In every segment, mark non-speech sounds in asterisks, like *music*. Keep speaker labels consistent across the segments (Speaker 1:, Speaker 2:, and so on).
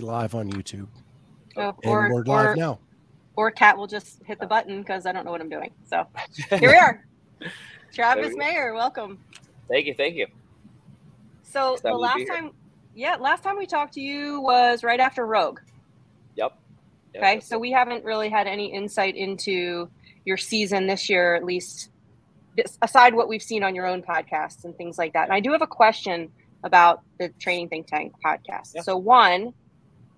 Speaker 1: be live on YouTube.
Speaker 2: Oh,
Speaker 1: And
Speaker 2: or,
Speaker 1: we're live
Speaker 2: or,
Speaker 1: now.
Speaker 2: or Kat will just hit the button because I don't know what I'm doing. So *laughs* here we are. Travis
Speaker 3: There we.
Speaker 2: Mayer, welcome.
Speaker 3: Thank you, thank you.
Speaker 2: So
Speaker 3: Excited
Speaker 2: the last time, yeah, last time we talked to you was right after Rogue.
Speaker 3: Yep. Yep,
Speaker 2: Okay, so
Speaker 3: it.
Speaker 2: we haven't really had any insight into your season this year, at least aside what we've seen on your own podcasts and things like that. And I do have a question about the Training Think Tank podcast.
Speaker 3: Yeah.
Speaker 2: So one,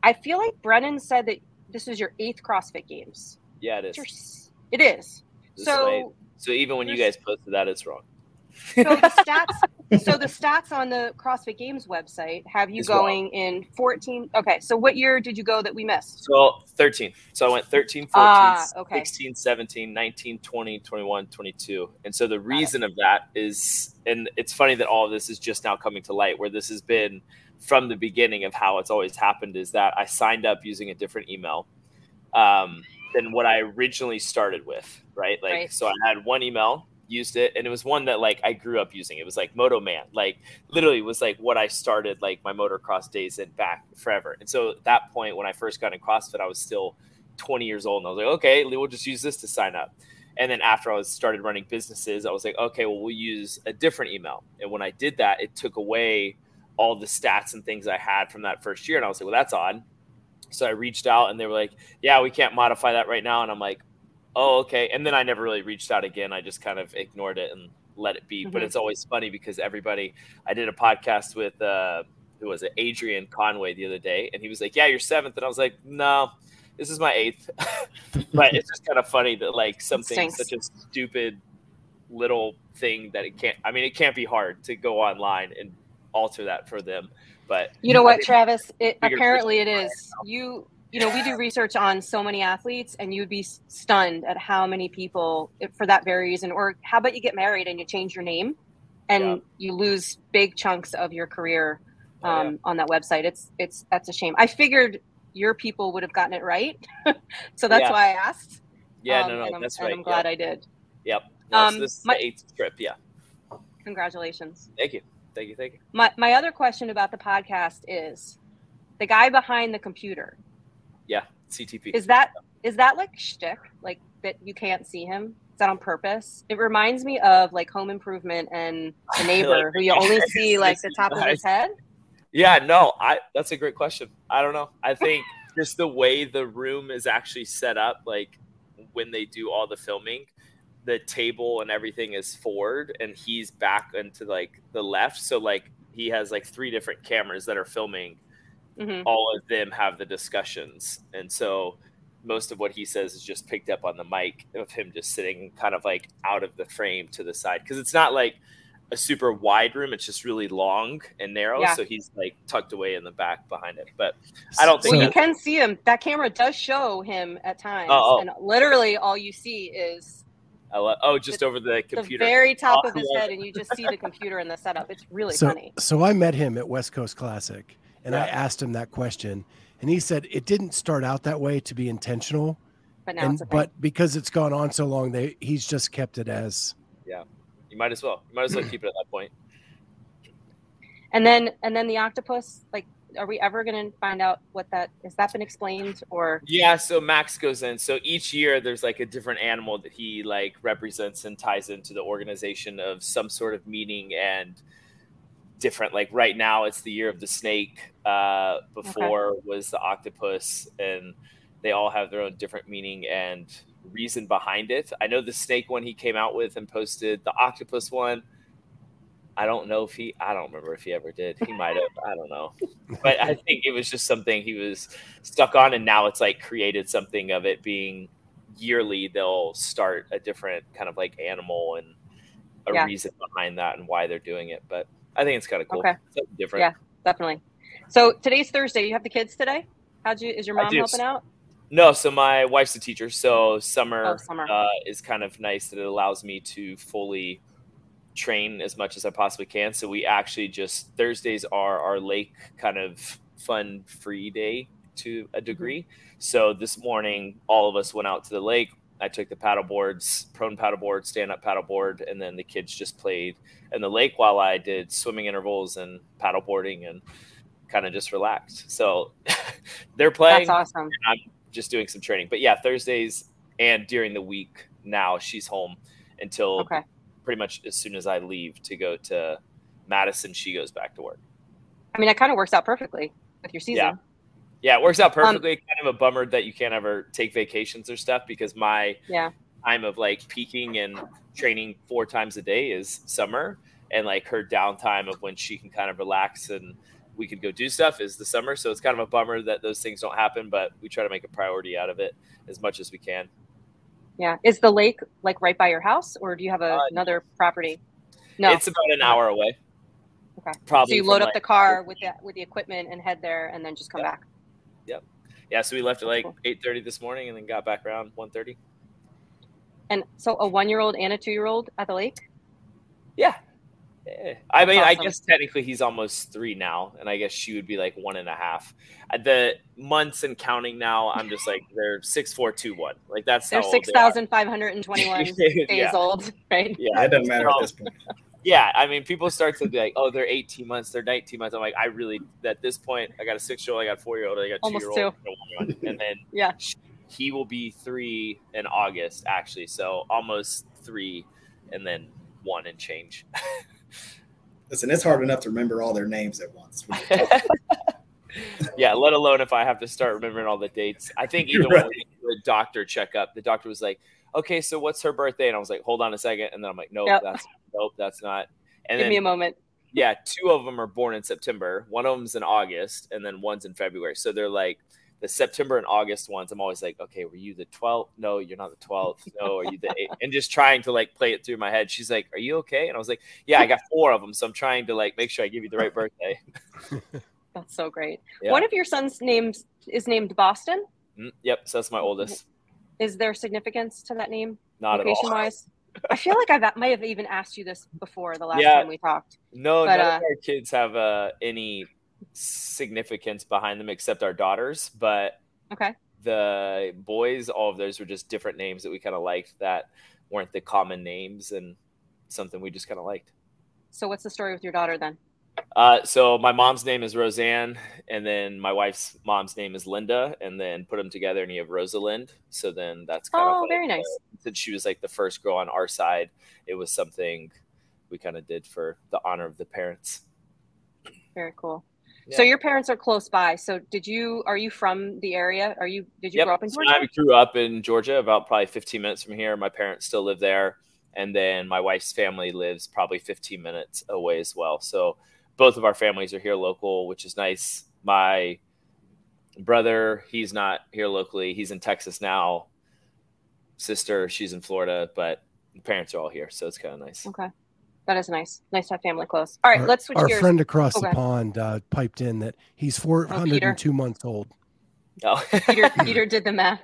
Speaker 2: I feel like Brennan said that this is your eighth CrossFit Games.
Speaker 3: yeah, it is.
Speaker 2: Your, it is.
Speaker 3: This is
Speaker 2: So
Speaker 3: so even when you guys posted that, it's wrong.
Speaker 2: so the *laughs* stats so the stats on the CrossFit Games website have you
Speaker 3: It's wrong.
Speaker 2: going in 14 okay so what year did you go that we missed
Speaker 3: So 13. So I went 13, 14,
Speaker 2: Ah, okay.
Speaker 3: 16, 17, 19, 20, 21, 22. And so the reason of that is, and it's funny that all of this is just now coming to light, where this has been from the beginning of how it's always happened, is that I signed up using a different email um, than what I originally started with, right? Like,
Speaker 2: Right.
Speaker 3: so I had one email, used it, and it was one that like I grew up using. It was like Moto Man, like literally was like what I started like my motocross days in back forever. And so at that point, when I first got in CrossFit, I was still 20 years old, and I was like, okay, we'll just use this to sign up. And then after I was started running businesses, I was like, okay, well, we'll use a different email. And when I did that, it took away all the stats and things I had from that first year. And I was like, well, that's odd. So I reached out and they were like, yeah, we can't modify that right now. And I'm like, oh, okay. And then I never really reached out again. I just kind of ignored it and let it be. But
Speaker 2: Mhm.
Speaker 3: it's always funny because everybody, I did a podcast with, uh, who was it, Adrian Conway the other day. And he was like, yeah, you're seventh. And I was like, no, this is my eighth. *laughs* but it's just kind of funny that like something such a stupid little thing that it can't, I mean, it can't be hard to go online and alter that for them. But
Speaker 2: you know what travis it apparently it is you you know we do research on so many athletes and you'd be stunned at how many people if for that very reason or how about you get married and you change your name and
Speaker 3: Yeah.
Speaker 2: you lose big chunks of your career
Speaker 3: Oh, yeah.
Speaker 2: um, on that website it's it's that's a shame i figured your people would have gotten it right *laughs* so that's
Speaker 3: Yeah.
Speaker 2: why i asked
Speaker 3: yeah,
Speaker 2: Um,
Speaker 3: no, no, that's right.
Speaker 2: i'm glad i did
Speaker 3: Yep. No, so
Speaker 2: Um,
Speaker 3: this is
Speaker 2: my-
Speaker 3: the eighth trip. Yeah.
Speaker 2: congratulations
Speaker 3: Thank you. Thank you. Thank you.
Speaker 2: my, my other question about the podcast is the guy behind the computer
Speaker 3: Yeah. CTP.
Speaker 2: Is that is that like shtick? Like that you can't see him? Is that on purpose? It reminds me of like Home Improvement and *laughs* the neighbor, who you only *laughs* see like the top of his head.
Speaker 3: yeah. No. I. That's a great question. I don't know. I think *laughs* just the way the room is actually set up, like when they do all the filming, the table and everything is forward, and he's back into like the left. So like he has like three different cameras that are filming
Speaker 2: hmm
Speaker 3: all of them have the discussions and so most of what he says is just picked up on the mic of him just sitting kind of like out of the frame to the side because it's not like a super wide room it's just really long and narrow
Speaker 2: Yeah.
Speaker 3: so he's like tucked away in the back behind it but I don't think
Speaker 2: Well, you can see him. That camera does show him at times,
Speaker 3: Oh, oh.
Speaker 2: and literally all you see is
Speaker 3: I lo- oh just over the computer.
Speaker 2: the
Speaker 3: computer
Speaker 2: very top
Speaker 3: Oh,
Speaker 2: of his head, and you just see the computer and the setup. It's really
Speaker 1: so,
Speaker 2: funny.
Speaker 1: so I met him at West Coast Classic, and I asked him that question, and he said it didn't start out that way to be intentional,
Speaker 2: But now
Speaker 1: and
Speaker 2: it's a
Speaker 1: but because it's gone on so long, they he's just kept it as Yeah,
Speaker 3: you might as well you might as well keep it at that point.
Speaker 2: point and then and then the octopus. Like, are we ever going to find out what that has that been explained or?
Speaker 3: Yeah, so Max goes in. So each year there's like a different animal that he like represents and ties into the organization of some sort of meaning and different. Like right now it's the year of the snake. Uh before was the octopus and they all have their own different meaning and reason behind it. I know the snake one he came out with and posted the octopus one. I don't know if he I don't remember if he ever did. He might have. I don't know. *laughs* But I think it was just something he was stuck on and now it's like created something of it being yearly they'll start a different kind of like animal and a
Speaker 2: Yeah.
Speaker 3: reason behind that and why they're doing it. But I think it's kind of cool.
Speaker 2: Okay.
Speaker 3: Something different.
Speaker 2: Yeah. Definitely. So today's Thursday. You have the kids today. How'd you? Is your mom helping out?
Speaker 3: No, so my wife's a teacher, so summer,
Speaker 2: Oh, summer.
Speaker 3: Uh, is kind of nice that it allows me to fully train as much as I possibly can. So we actually just Thursdays are our lake kind of fun free day to a mm-hmm. degree. So this morning, all of us went out to the lake. I took the paddle boards, prone paddle board, stand up paddle board, and then the kids just played in the lake while I did swimming intervals and paddle boarding and kind of just relaxed. So *laughs* they're playing.
Speaker 2: That's awesome.
Speaker 3: I'm just doing some training. But yeah, Thursdays and during the week now she's home until
Speaker 2: Okay.
Speaker 3: Pretty much as soon as I leave to go to Madison, she goes back to work.
Speaker 2: I mean, that kind of works out perfectly with your season.
Speaker 3: Yeah. Yeah, it works out
Speaker 2: Um,
Speaker 3: perfectly. kind of a bummer that you can't ever take vacations or stuff because my
Speaker 2: Yeah.
Speaker 3: time of like peaking and training four times a day is summer, and like her downtime of when she can kind of relax and we could go do stuff is the summer. So it's kind of a bummer that those things don't happen, but we try to make a priority out of it as much as we can.
Speaker 2: Yeah. Is the lake like right by your house, or do you have a,
Speaker 3: Uh,
Speaker 2: another property? No.
Speaker 3: It's about an hour away.
Speaker 2: Okay.
Speaker 3: Probably.
Speaker 2: so you load up
Speaker 3: like-
Speaker 2: the car with the with the equipment and head there, and then just come back. Yep.
Speaker 3: Yeah, so we left at like
Speaker 2: Cool.
Speaker 3: eight thirty this morning and then got back around one thirty.
Speaker 2: And so a one year old and a two year old at the lake.
Speaker 3: Yeah. Yeah. I mean, I guess technically he's almost three now, and I guess she would be like one and a half. Uh, The months and counting now, I'm just like they're six, four, two, one. Like that's
Speaker 2: They're
Speaker 3: how old
Speaker 2: six
Speaker 3: they are.
Speaker 2: thousand five hundred and twenty one *laughs* days
Speaker 3: yeah,
Speaker 2: old, right?
Speaker 3: yeah,
Speaker 4: It doesn't matter at this point.
Speaker 3: yeah. I mean, people start to be like, "Oh, they're 18 months, they're 19 months." I'm like, I really at this point, I got a six year old, I got a four year old, I got a two-year-old, and then *laughs*
Speaker 2: Yeah.
Speaker 3: sh- he will be three in August, actually. So almost three, and then one and change. *laughs*
Speaker 4: Listen, it's hard enough to remember all their names at once. *laughs* *laughs* *laughs*
Speaker 3: yeah, let alone if I have to start remembering all the dates. I think even when the doctor checkup, the doctor was like, "Okay, so what's her birthday?" And I was like, "Hold on a second. and then I'm like, "Nope,
Speaker 2: Yep.
Speaker 3: that's nope, that's not." And
Speaker 2: Give
Speaker 3: then
Speaker 2: me a moment.
Speaker 3: yeah, two of them are born in September. One of them's in August, and then one's in February. So they're like the September and August ones. I'm always like, okay, were you the 12th? No, you're not the 12th. No, are you the 8th? And just trying to like play it through my head. She's like, are you okay? And I was like, yeah, I got four of them, so I'm trying to like make sure I give you the right birthday. *laughs*
Speaker 2: That's so great.
Speaker 3: Yeah.
Speaker 2: One of your sons' names is named Boston.
Speaker 3: Mm, yep. So that's my oldest.
Speaker 2: Is there significance to that name,
Speaker 3: Not at all.
Speaker 2: wise? I feel like I might have even asked you this before the last
Speaker 3: Yeah.
Speaker 2: time we talked.
Speaker 3: No,
Speaker 2: But,
Speaker 3: none
Speaker 2: uh,
Speaker 3: of our kids have uh, any significance behind them except our daughters. But
Speaker 2: Okay.
Speaker 3: the boys, all of those were just different names that we kind of liked that weren't the common names and something we just kind of liked.
Speaker 2: So what's the story with your daughter then?
Speaker 3: Uh, so my mom's name is Roseanne, and then my wife's mom's name is Linda, and then put them together and you have Rosalind. So then that's kind of
Speaker 2: Oh,
Speaker 3: like,
Speaker 2: very nice.
Speaker 3: uh, since she was like the first girl on our side, it was something we kind of did for the honor of the parents.
Speaker 2: Very cool. So your parents are close by. So did you are you from the area? Are you did you
Speaker 3: Yep.
Speaker 2: grow up in Georgia?
Speaker 3: I grew up in Georgia, about probably 15 minutes from here. My parents still live there, and then my wife's family lives probably 15 minutes away as well. So both of our families are here local, which is nice. My brother, he's not here locally; he's in Texas now. Sister, she's in Florida, but parents are all here, so it's kind of nice.
Speaker 2: Okay. That is nice. Nice to have family close. All right,
Speaker 1: Our-
Speaker 2: let's switch
Speaker 1: Our
Speaker 2: gears.
Speaker 1: friend across
Speaker 2: Okay.
Speaker 1: the pond uh, piped in that he's 402 months old.
Speaker 3: Oh, *laughs*
Speaker 2: Peter *laughs* Peter did the math.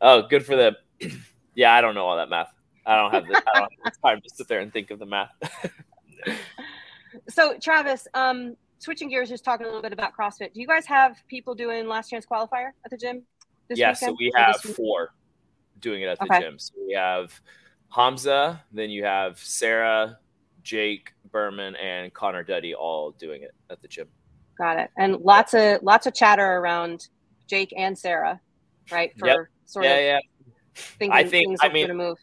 Speaker 3: oh, good for them. *clears throat* yeah, I don't know all that math. I don't have the, I don't have the time to sit there and think of the math. *laughs*
Speaker 2: So Travis, um, switching gears, just talking a little bit about CrossFit. Do you guys have people doing last chance qualifier at the gym? This
Speaker 3: yeah, so we have four doing it at the
Speaker 2: Okay.
Speaker 3: gym. So we have Hamza, then you have Sarah, Jake Berman, and Connor Duddy all doing it at the gym.
Speaker 2: Got it. And lots of lots of chatter around Jake and Sarah, right? For
Speaker 3: Yep.
Speaker 2: sort
Speaker 3: yeah,
Speaker 2: of
Speaker 3: yeah,
Speaker 2: thinking
Speaker 3: I think-
Speaker 2: things
Speaker 3: I
Speaker 2: are
Speaker 3: mean-
Speaker 2: going to move.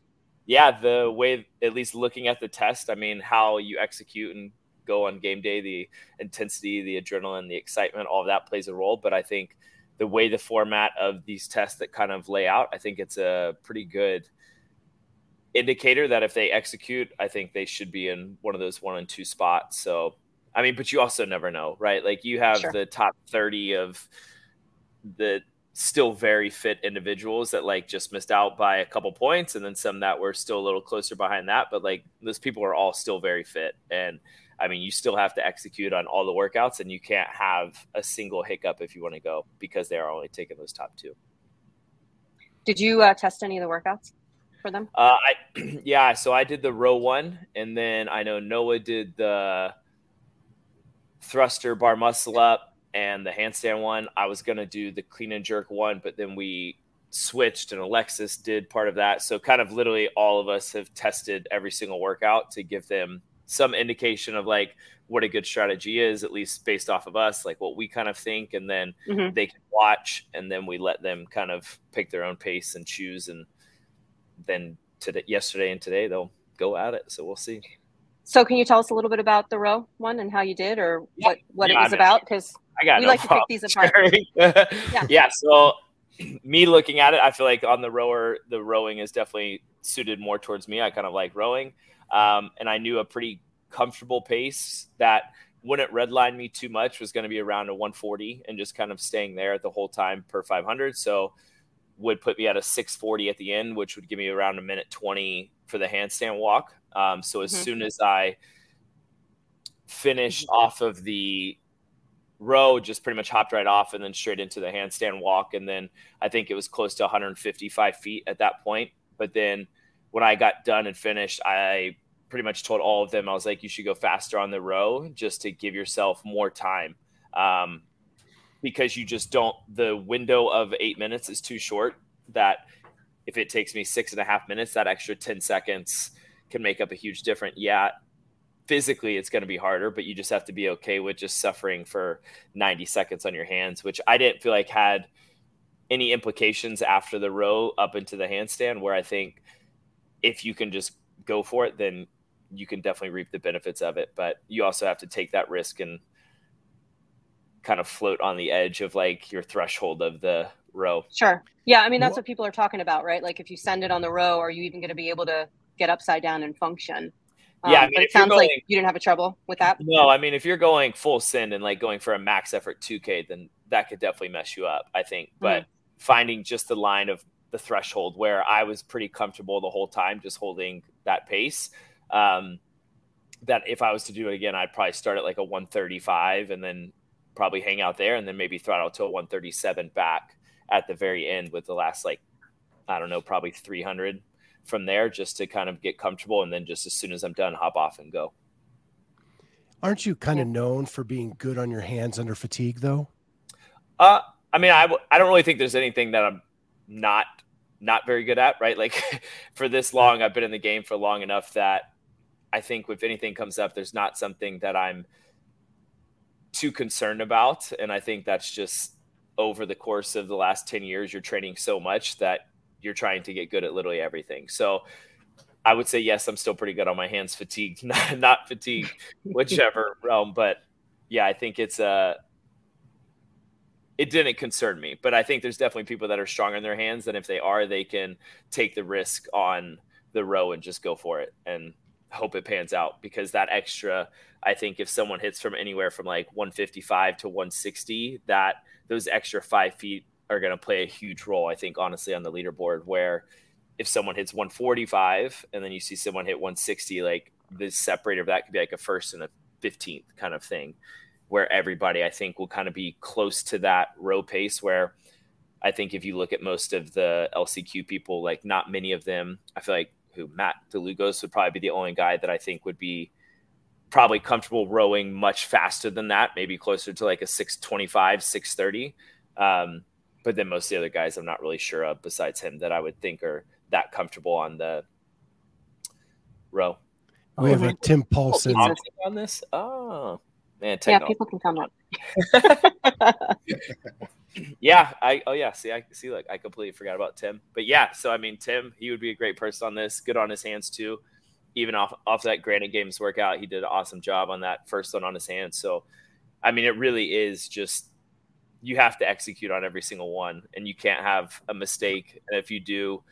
Speaker 3: yeah. The way, at least looking at the test, I mean, how you execute and go on game day, the intensity, the adrenaline, the excitement, all of that plays a role. But I think the way the format of these tests that kind of lay out, I think it's a pretty good indicator that if they execute, I think they should be in one of those one and two spots. So, I mean, but you also never know, right? Like you have
Speaker 2: Sure.
Speaker 3: the top 30 of the still very fit individuals that like just missed out by a couple points and then some that were still a little closer behind that but like those people are all still very fit and i mean you still have to execute on all the workouts and you can't have a single hiccup if you want to go because they are only taking those top two
Speaker 2: Did you uh, test any of the workouts for them?
Speaker 3: Uh, I *clears throat* yeah, so I did the row one, and then I know Noah did the thruster bar muscle up and the handstand one. I was gonna do the clean and jerk one, but then we switched, and Alexis did part of that. So kind of literally all of us have tested every single workout to give them some indication of like what a good strategy is, at least based off of us, like what we kind of think, and then
Speaker 2: Mhm.
Speaker 3: they can watch, and then we let them kind of pick their own pace and choose, and then today, yesterday and today, they'll go at it. So we'll see.
Speaker 2: So can you tell us a little bit about the row one and how you did or
Speaker 3: Yeah.
Speaker 2: what, what
Speaker 3: Yeah,
Speaker 2: it was
Speaker 3: I mean-
Speaker 2: about? Because
Speaker 3: I got
Speaker 2: We
Speaker 3: no
Speaker 2: like to pick these *laughs* apart. *laughs* Yeah.
Speaker 3: yeah. So *clears throat* me looking at it, I feel like on the rower, the rowing is definitely suited more towards me. I kind of like rowing, um, and I knew a pretty comfortable pace that wouldn't redline me too much was going to be around a 140 and just kind of staying there the whole time per 500. So would put me at a 640 at the end, which would give me around a minute 20 for the handstand walk. Um, so as
Speaker 2: Mhm.
Speaker 3: soon as I finished off of the row, just pretty much hopped right off and then straight into the handstand walk. And then I think it was close to 155 feet at that point. But then when I got done and finished, I pretty much told all of them, I was like, you should go faster on the row just to give yourself more time. Um, because you just don't, the window of eight minutes is too short that if it takes me six and a half minutes, that extra 10 seconds can make up a huge difference. Yeah, physically it's going to be harder, but you just have to be okay with just suffering for 90 seconds on your hands, which I didn't feel like had any implications after the row up into the handstand, where I think if you can just go for it, then you can definitely reap the benefits of it. But you also have to take that risk and kind of float on the edge of like your threshold of the row.
Speaker 2: sure. Yeah. I mean, that's
Speaker 1: What-
Speaker 2: people are talking about, right? Like if you send it on the row, are you even going to be able to get upside down and function?
Speaker 3: Yeah, I
Speaker 2: Um,
Speaker 3: mean,
Speaker 2: it sounds like you didn't have a trouble with that.
Speaker 3: No, I mean, if you're going full send and like going for a max effort 2K, then that could definitely mess you up, I think. But finding just the line of the threshold where I was pretty comfortable the whole time, just holding that pace. Um, that if I was to do it again, I'd probably start at like a 135 and then probably hang out there and then maybe throttle to a 137 back at the very end with the last like, I don't know, probably 300 from there just to kind of get comfortable. And then just as soon as I'm done, hop off and go.
Speaker 1: Aren't you kind of known for being good on your hands under fatigue, though?
Speaker 3: Uh, I mean, I, w- I don't really think there's anything that I'm not not very good at, right? Like *laughs* for this long, I've been in the game for long enough that I think if anything comes up, there's not something that I'm too concerned about, and I think that's just over the course of the last ten years, you're training so much that you're trying to get good at literally everything. So. I would say yes, I'm still pretty good on my hands, fatigued, *laughs* not, not fatigued, whichever *laughs* realm. But yeah, I think it's a it didn't concern me, but I think there's definitely people that are stronger in their hands, and if they are, they can take the risk on the row and just go for it and hope it pans out. Because that extra, I think, if someone hits from anywhere from like 155 to 160, that those extra five feet are going to play a huge role. I think, honestly, on the leaderboard, where if someone hits 145 and then you see someone hit 160, like the separator of that could be like a first and a 15th kind of thing where everybody I think will kind of be close to that row pace where I think if you look at most of the LCQ people, like not many of them, I feel like who Matt DeLugos would probably be the only guy that I think would be probably comfortable rowing much faster than that, maybe closer to like a 625, 630. Um, but then most of the other guys I'm not really sure of besides him that I would think are that comfortable on the row.
Speaker 1: We have a. Tim Paulson.
Speaker 2: Oh,
Speaker 3: on this? Oh
Speaker 2: Yeah, people can come up. *laughs*
Speaker 3: Yeah, I oh yeah, see I see like I completely forgot about Tim. But yeah, so I mean Tim, he would be a great person on this, good on his hands too. Even off off that Granite Games workout, he did an awesome job on that first one on his hands. So I mean it really is just you have to execute on every single one and you can't have a mistake. And if you do,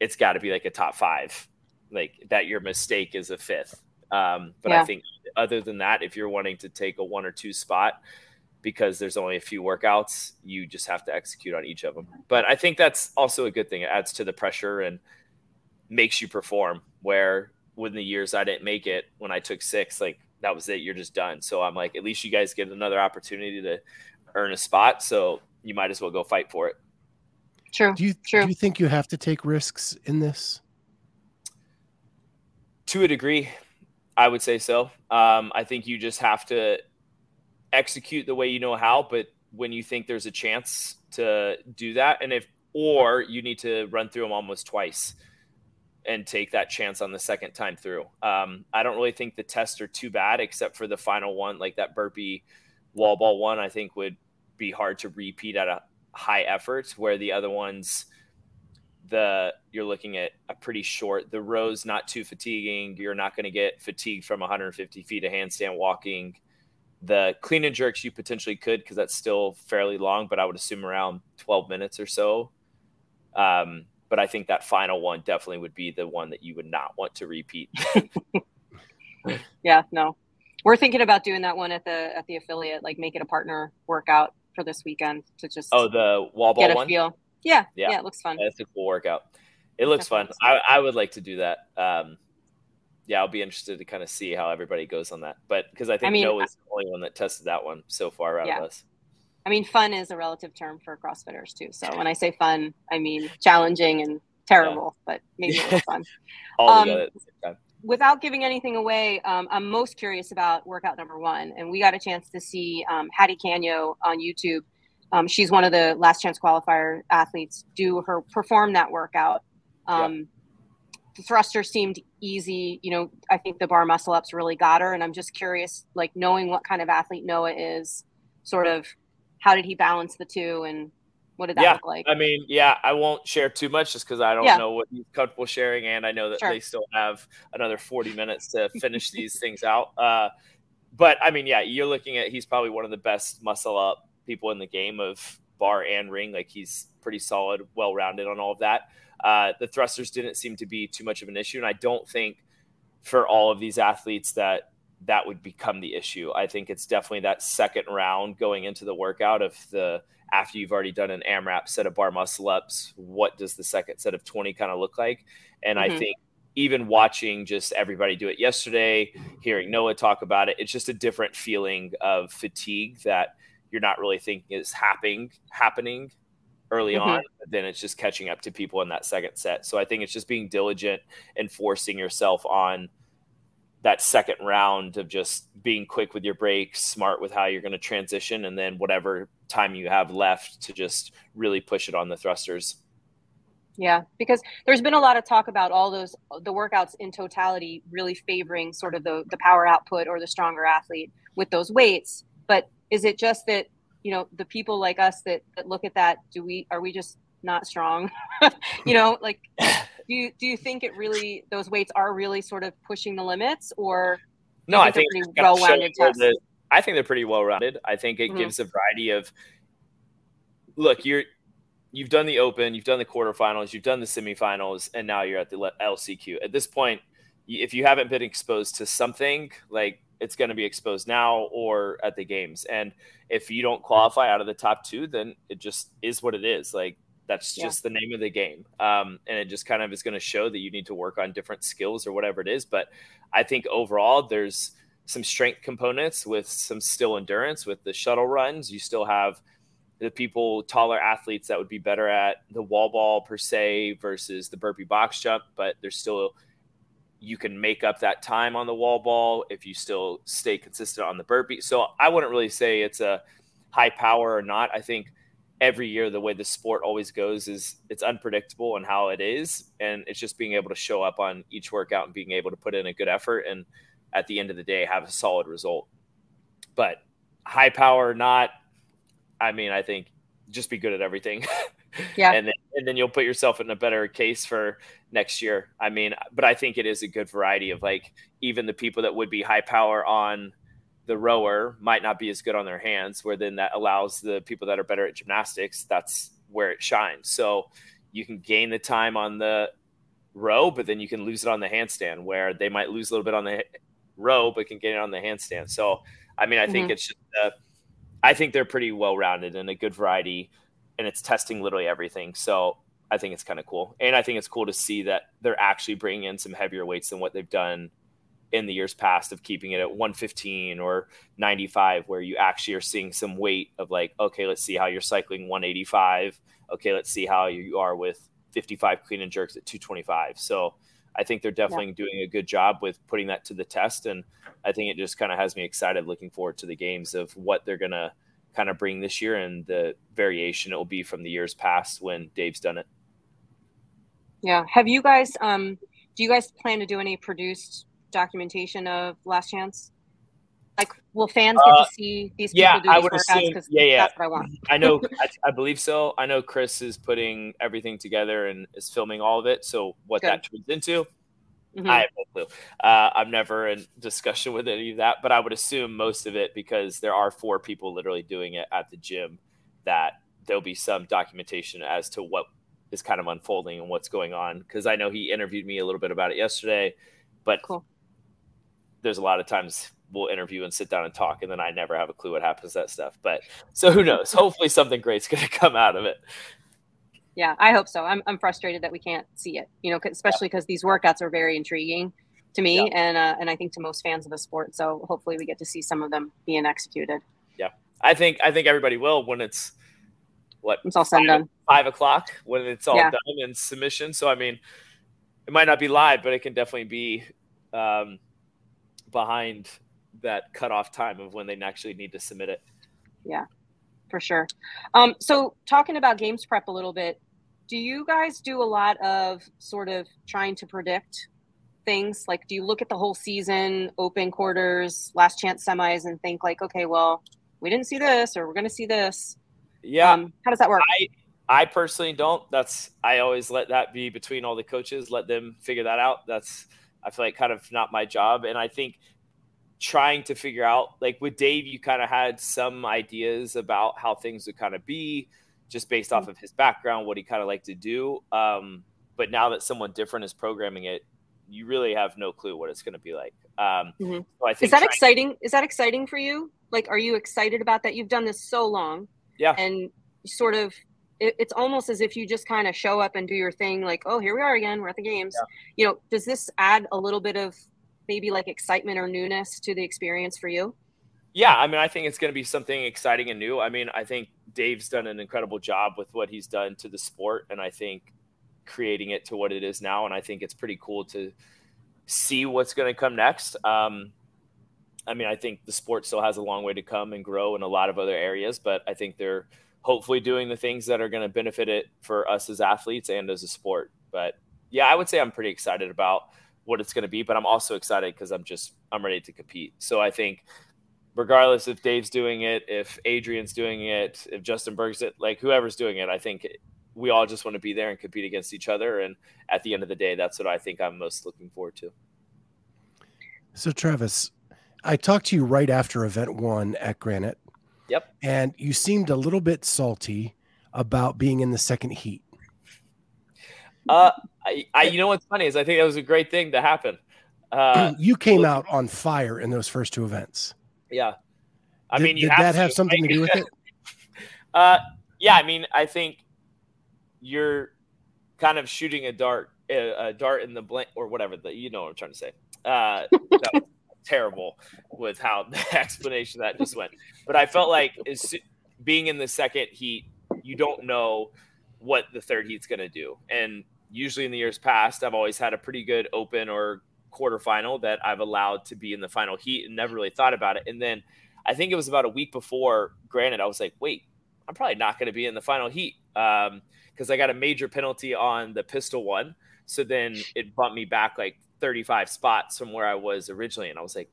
Speaker 3: it's got to be like a top 5. Like that your mistake is a fifth. Um, but
Speaker 2: Yeah.
Speaker 3: I think other than that, if you're wanting to take a one or two spot, because there's only a few workouts, you just have to execute on each of them. But I think that's also a good thing. It adds to the pressure and makes you perform. Where when the years I didn't make it, when I took six, like that was it. You're just done. So I'm like, at least you guys get another opportunity to earn a spot. So you might as well go fight for it.
Speaker 2: True.
Speaker 1: Do you
Speaker 2: True.
Speaker 1: do you think you have to take risks in this?
Speaker 3: To a degree, I would say so. Um, I think you just have to execute the way you know how, but when you think there's a chance to do that, and if or you need to run through them almost twice. and take that chance on the second time through. Um, I don't really think the tests are too bad, except for the final one, like that burpee wall ball one. I think would be hard to repeat at a high effort, where the other ones, the you're looking at a pretty short. The rows not too fatiguing. You're not going to get fatigued from 150 feet of handstand walking. The clean and jerks you potentially could because that's still fairly long, but I would assume around 12 minutes or so. Um, but I think that final one definitely would be the one that you would not want to repeat. *laughs*
Speaker 2: yeah, no. We're thinking about doing that one at the at the affiliate, like make it a partner workout for this weekend to just
Speaker 3: oh the wall ball
Speaker 2: get a
Speaker 3: one.
Speaker 2: feel. Yeah, yeah, yeah, it looks fun.
Speaker 3: That's a cool workout. It looks Definitely fun. I, I would like to do that. Um, yeah, I'll be interested to kind of see how everybody goes on that. But because I think I mean, Noah's the only one that tested that one so far out yeah. of us.
Speaker 2: I mean, fun is a relative term for CrossFitters too. So when I say fun, I mean challenging and terrible, yeah. but *laughs* maybe a little fun.
Speaker 3: All um, together at the same time.
Speaker 2: Without giving anything away, um, I'm most curious about workout number one, and we got a chance to see um, Hattie Kanyo on YouTube. Um, she's one of the last chance qualifier athletes. Do her perform that workout. Um, The thruster seemed easy. You know, I think the bar muscle ups really got her, and I'm just curious, like knowing what kind of athlete Noah is, sort of how did he balance the two and what did that
Speaker 3: yeah,
Speaker 2: look like?
Speaker 3: I mean, yeah, I won't share too much just because I don't yeah. know what he's comfortable sharing, and I know that sure. they still have another 40 minutes to finish these things out. Uh, but I mean, yeah, you're looking at he's probably one of the best muscle up people in the game of bar and ring. Like he's pretty solid, well rounded on all of that. Uh, the thrusters didn't seem to be too much of an issue, and I don't think for all of these athletes that that would become the issue. I think it's definitely that second round going into the workout of the after you've already done an AMRAP set of bar muscle ups, what does the second set of 20 kind of look like? And mm-hmm. I think even watching just everybody do it yesterday, hearing Noah talk about it, it's just a different feeling of fatigue that you're not really thinking is happening happening early mm-hmm. on, then it's just catching up to people in that second set. So I think it's just being diligent and forcing yourself on that second round of just being quick with your breaks smart with how you're going to transition, and then whatever time you have left to just really push it on the thrusters.
Speaker 2: Yeah, because there's been a lot of talk about all those the workouts in totality really favoring sort of the the power output or the stronger athlete with those weights. But is it just that you know the people like us that, that look at that? Do we are we just not strong? *laughs* you know, like *laughs* do you do you think it really those weights are really sort of pushing the limits or
Speaker 3: no i think pretty well-rounded i think they're pretty well rounded i think it mm-hmm. gives a variety of look you're you've done the open you've done the quarterfinals you've done the semifinals and now you're at the lcq at this point if you haven't been exposed to something like it's going to be exposed now or at the games and if you don't qualify out of the top two then it just is what it is like that's yeah. just the name of the game. Um, and it just kind of is going to show that you need to work on different skills or whatever it is. But I think overall, there's some strength components with some still endurance with the shuttle runs. You still have the people, taller athletes that would be better at the wall ball per se versus the burpee box jump, but there's still you can make up that time on the wall ball if you still stay consistent on the burpee. So I wouldn't really say it's a high power or not. I think every year the way the sport always goes is it's unpredictable and how it is and it's just being able to show up on each workout and being able to put in a good effort and at the end of the day have a solid result but high power or not i mean i think just be good at everything *laughs*
Speaker 2: yeah
Speaker 3: and then and then you'll put yourself in a better case for next year i mean but i think it is a good variety of like even the people that would be high power on the rower might not be as good on their hands, where then that allows the people that are better at gymnastics, that's where it shines. So you can gain the time on the row, but then you can lose it on the handstand, where they might lose a little bit on the row, but can gain it on the handstand. So, I mean, I think mm-hmm. it's just, uh, I think they're pretty well rounded and a good variety, and it's testing literally everything. So I think it's kind of cool. And I think it's cool to see that they're actually bringing in some heavier weights than what they've done in the years past of keeping it at 115 or 95 where you actually are seeing some weight of like okay let's see how you're cycling 185 okay let's see how you are with 55 clean and jerks at 225 so i think they're definitely yeah. doing a good job with putting that to the test and i think it just kind of has me excited looking forward to the games of what they're going to kind of bring this year and the variation it will be from the years past when dave's done it
Speaker 2: yeah have you guys um do you guys plan to do any produced documentation of Last Chance? Like, will fans get
Speaker 3: Uh,
Speaker 2: to see these people
Speaker 3: yeah,
Speaker 2: do
Speaker 3: I
Speaker 2: these
Speaker 3: would
Speaker 2: workouts?
Speaker 3: assume-
Speaker 2: Because
Speaker 3: yeah, yeah.
Speaker 2: that's what I want.
Speaker 3: I know, *laughs* I, I believe so. I know Chris is putting everything together and is filming all of it. So what
Speaker 2: Good.
Speaker 3: that turns into,
Speaker 2: Mhm.
Speaker 3: I have no clue. Uh, I'm never in discussion with any of that, but I would assume most of it because there are four people literally doing it at the gym. That there'll be some documentation as to what is kind of unfolding and what's going on. Because I know he interviewed me a little bit about it yesterday, but
Speaker 2: Cool.
Speaker 3: there's a lot of times we'll interview and sit down and talk, and then I never have a clue what happens to that stuff. But so who knows? Hopefully, something great's going *laughs* to come out of it.
Speaker 2: Yeah, I hope so. I'm, I'm frustrated that we can't see it, you know, 'cause- especially because these workouts are very intriguing to me and uh, and I think to most fans of the sport. So hopefully we get to see some of them being executed.
Speaker 3: Yeah, I think I think everybody will when it's what
Speaker 2: It's all
Speaker 3: five-
Speaker 2: done.
Speaker 3: five o'clock when it's all
Speaker 2: Yeah.
Speaker 3: done and submission. So I mean, it might not be live, but it can definitely be um, behind that cutoff time of when they actually need to submit it.
Speaker 2: For sure. Um, so talking about games prep a little bit, do you guys do a lot of sort of trying to predict things? Like, do you look at the whole season, open quarters, last chance semis, and think like, okay, well, we didn't see this, or we're going to see this?
Speaker 3: Yeah,
Speaker 2: Um, how does that work?
Speaker 3: I personally don't. That's I always let that be between all the coaches. Let them figure that out. That's I feel like kind of not my job. And I think trying to figure out like with Dave, you kind of had some ideas about how things would kind of be just based off of his background, what he kind of liked to do. Um, but now that someone different is programming it, you really have no clue what it's going to be like. Um,
Speaker 2: Mhm.
Speaker 3: so I think
Speaker 2: Is that
Speaker 3: trying-
Speaker 2: exciting? Is that exciting for you? Like, are you excited about that? You've done this so long.
Speaker 3: Yeah.
Speaker 2: And sort of, it, it's almost as if you just kind of show up and do your thing. Like, oh, here we are again. We're at the games. You know, does this add a little bit of maybe like excitement or newness to the experience for you?
Speaker 3: Yeah, I mean, I think it's going to be something exciting and new. I mean, I think Dave's done an incredible job with what he's done to the sport, and I think creating it to what it is now. And I think it's pretty cool to see what's going to come next. Um, I mean, I think the sport still has a long way to come and grow in a lot of other areas, but I think they're hopefully doing the things that are going to benefit it for us as athletes and as a sport. But yeah, I would say I'm pretty excited about what it's going to be, but I'm also excited because I'm just I'm ready to compete. So I think regardless if Dave's doing it, if Adrian's doing it, if Justin Bergh's it, like whoever's doing it, I think we all just want to be there and compete against each other. And at the end of the day, that's what I think I'm most looking forward to.
Speaker 1: So, Travis, I talked to you right after event one at Granite.
Speaker 3: Yep.
Speaker 1: And you seemed a little bit salty about being in the second heat.
Speaker 3: Uh, I, I, you know what's funny is I think that was a great thing to happen. Uh,
Speaker 1: you came out on fire in those first two events.
Speaker 3: yeah. I
Speaker 1: Did-
Speaker 3: mean, you
Speaker 1: did that
Speaker 3: to,
Speaker 1: have something to do with it? *laughs*
Speaker 3: Uh, yeah, I mean, I think you're kind of shooting a dart, a, a dart in the blank, or whatever. The, you know what I'm trying to say. Uh, that was *laughs* terrible with how *laughs* the explanation that just went. But I felt like as, being in the second heat, you don't know what the third heat's going to do. And usually in the years past, I've always had a pretty good open or quarterfinal that I've allowed to be in the final heat and never really thought about it. And then I think it was about a week before Granite, I was like, wait, I'm probably not going to be in the final heat um, because I got a major penalty on the pistol one. So then it bumped me back like 35 spots from where I was originally. And I was like,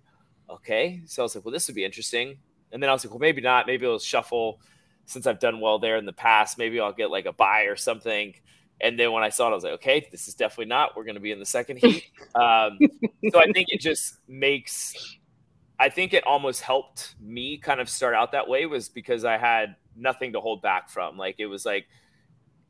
Speaker 3: okay. So I was like, well, this would be interesting. And then I was like, well, maybe not. Maybe it'll shuffle since I've done well there in the past. Maybe I'll get like a buy or something. And then when I saw it, I was like, okay, this is definitely not. We're going to be in the second heat. um, so I think it just makes I think it almost helped me kind of start out that way was because I had nothing to hold back from. Like it was like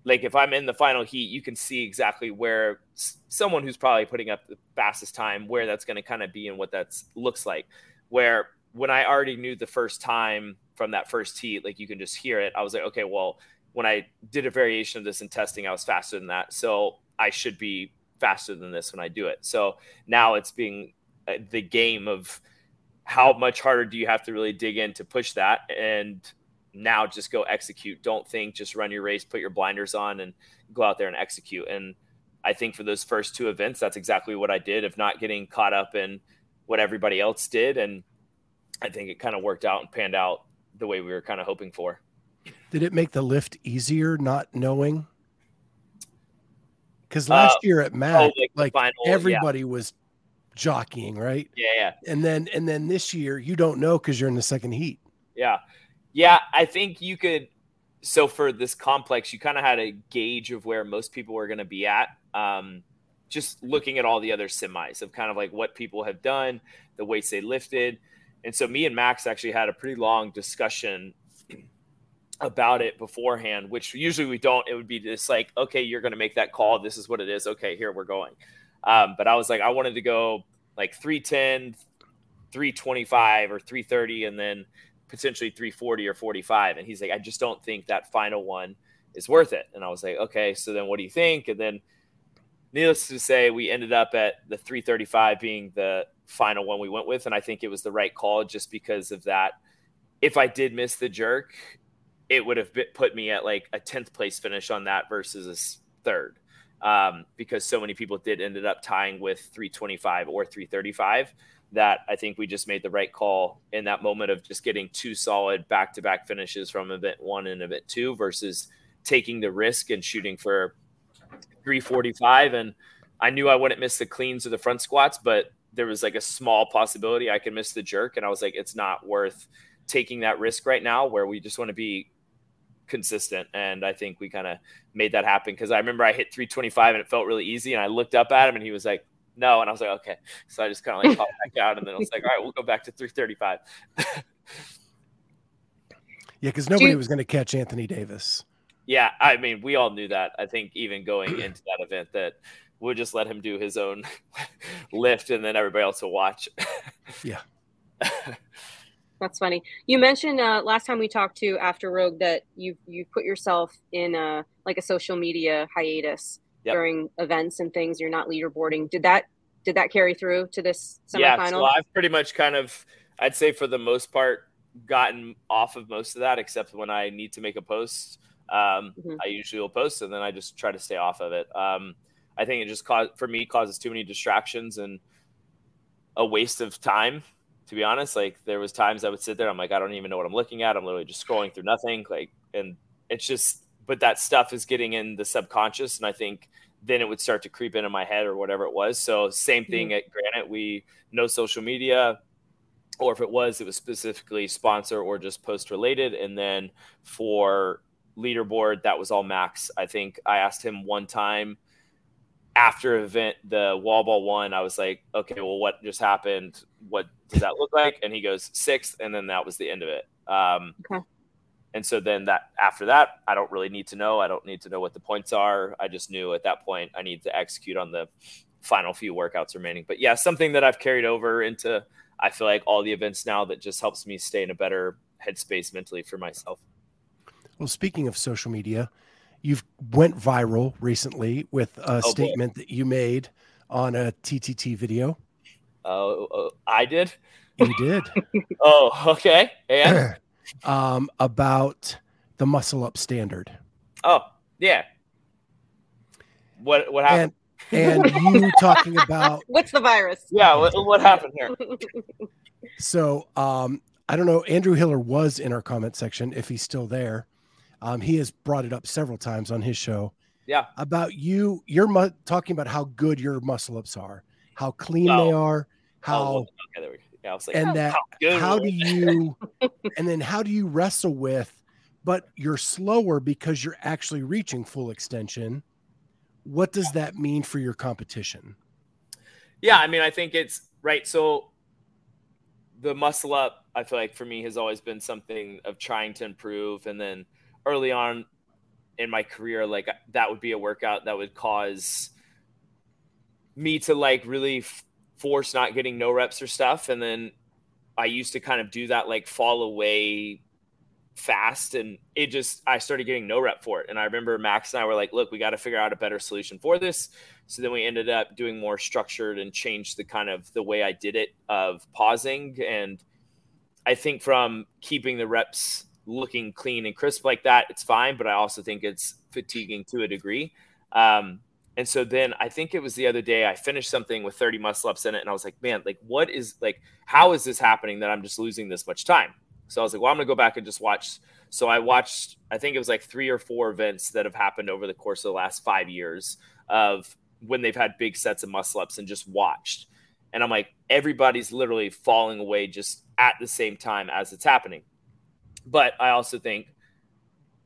Speaker 3: like if I'm in the final heat, you can see exactly where someone who's probably putting up the fastest time where that's going to kind of be and what that looks like. Where when I already knew the first time from that first heat, like you can just hear it. I was like, okay, well, when I did a variation of this in testing, I was faster than that, so I should be faster than this when I do it. So now it's being uh, the game of how much harder do you have to really dig in to push that? And now just go execute. Don't think just run your race put your blinders on and go out there and execute. And i think for those first two events that's exactly what i did of not getting caught up in what everybody else did. And i think it kind of worked out and panned out the way we were kind of hoping for
Speaker 1: Did it make the lift easier not knowing? Because last
Speaker 3: Uh,
Speaker 1: year at Mac,
Speaker 3: like
Speaker 1: like
Speaker 3: final- yeah.
Speaker 1: everybody was jockeying, right?
Speaker 3: Yeah, yeah.
Speaker 1: And then and then this year you don't know because you're in the second heat.
Speaker 3: Yeah. Yeah. I think you could. So for this complex, you kind of had a gauge of where most people were going to be at. Um, just looking at all the other semis of kind of like what people have done, the weights they lifted. And so me and Max actually had a pretty long discussion about it beforehand, which usually we don't. It would be just like, okay, you're going to make that call. This is what it is. Okay, here we're going. Um, but I was like, I wanted to go like 310, 325 or 330, and then potentially 340 or 45. And he's like, I just don't think that final one is worth it. And I was like, okay, so then what do you think? And then needless to say, we ended up at the 335 being the final one we went with. And I think it was the right call just because of that. If I did miss the jerk, it would have put me at like a 10th place finish on that versus a third um, because so many people did ended up tying with 325 or 335 that I think we just made the right call in that moment of just getting two solid back to back finishes from event one and event two versus taking the risk and shooting for 345. And I knew I wouldn't miss the cleans or the front squats, but there was like a small possibility I could miss the jerk. And I was like, it's not worth taking that risk right now where we just want to be consistent. And I think we kind of made that happen because I remember I hit 325 and it felt really easy. And I looked up at him and he was like, no. And I was like, okay. So I just kind of like popped back out and then I was like, all right, we'll go back to 335. *laughs*
Speaker 1: Yeah, because nobody
Speaker 2: you-
Speaker 1: was going to catch Anthony Davis.
Speaker 3: yeah. I mean, we all knew that. I think even going *clears throat* into that event that we'll just let him do his own *laughs* lift and then everybody else will watch.
Speaker 1: Yeah. *laughs*
Speaker 2: That's funny. You mentioned uh, last time we talked to after Rogue that you you put yourself in a like a social media hiatus
Speaker 3: Yep.
Speaker 2: during events and things. You're not leaderboarding. Did that did that carry through to this semifinal?
Speaker 3: yeah, so I've pretty much kind of, I'd say for the most part, gotten off of most of that, except when I need to make a post. Um,
Speaker 2: Mhm.
Speaker 3: I usually will post, and then I just try to stay off of it. Um, I think it just cause for me causes too many distractions and a waste of time. To be honest, like there was times I would sit there, I'm like, I don't even know what I'm looking at. I'm literally just scrolling through nothing. Like, and it's just, but that stuff is getting in the subconscious, and I think then it would start to creep into my head or whatever it was. So same thing mm-hmm. at Granite, we no social media, or if it was, it was specifically sponsor or just post related. And then for leaderboard, that was all Max. I think I asked him one time after event the wall ball one. I was like, okay, well, what just happened? What does that look like? And he goes sixth, and then that was the end of it. Um,
Speaker 2: Okay.
Speaker 3: And so then that after that, I don't really need to know. I don't need to know what the points are. I just knew at that point I need to execute on the final few workouts remaining. But yeah, something that I've carried over into I feel like all the events now that just helps me stay in a better headspace mentally for myself.
Speaker 1: Well, speaking of social media, you've went viral recently with a
Speaker 3: Oh, boy.
Speaker 1: statement that you made on a TTT video.
Speaker 3: Oh, uh, I did.
Speaker 1: You did *laughs*
Speaker 3: Oh, okay. And *clears throat*
Speaker 1: um, about the muscle up standard,
Speaker 3: oh, yeah. What what happened?
Speaker 1: and and you talking about *laughs*
Speaker 2: What's the virus?
Speaker 3: yeah, what, what happened here? *laughs*
Speaker 1: So um, I don't know. Andrew Hiller was in our comment section. If he's still there, um, he has brought it up several times on his show.
Speaker 3: Yeah.
Speaker 1: About you, you're mu- talking about how good your muscle ups are, how clean they
Speaker 3: Oh.
Speaker 1: are, how
Speaker 3: Oh, okay, there we go. Yeah, like,
Speaker 1: and
Speaker 3: oh,
Speaker 1: that
Speaker 3: how
Speaker 1: how do you *laughs* and then how do you wrestle with but you're slower because you're actually reaching full extension what does that mean for your competition
Speaker 3: Yeah, I mean, I think it's right. So the muscle up, I feel like for me has always been something of trying to improve. And then early on in my career, like that would be a workout that would cause me to like really f- force not getting no reps or stuff. And then I used to kind of do that, like fall away fast. And it just i started getting no rep for it. And i remember max and i were like look we got to figure out a better solution for this. So then we ended up doing more structured and changed the kind of the way i did it of pausing. And i think from keeping the reps looking clean and crisp like that it's fine but i also think it's fatiguing to a degree. Um, and so then I think it was the other day I finished something with 30 muscle ups in it, and I was like, man, like what is like how is this happening that I'm just losing this much time? So I was like, well, I'm gonna go back and just watch So I watched, I think it was like three or four events that have happened over the course of the last five years of when they've had big sets of muscle ups and just watched. And I'm like, everybody's literally falling away just at the same time as it's happening. But I also think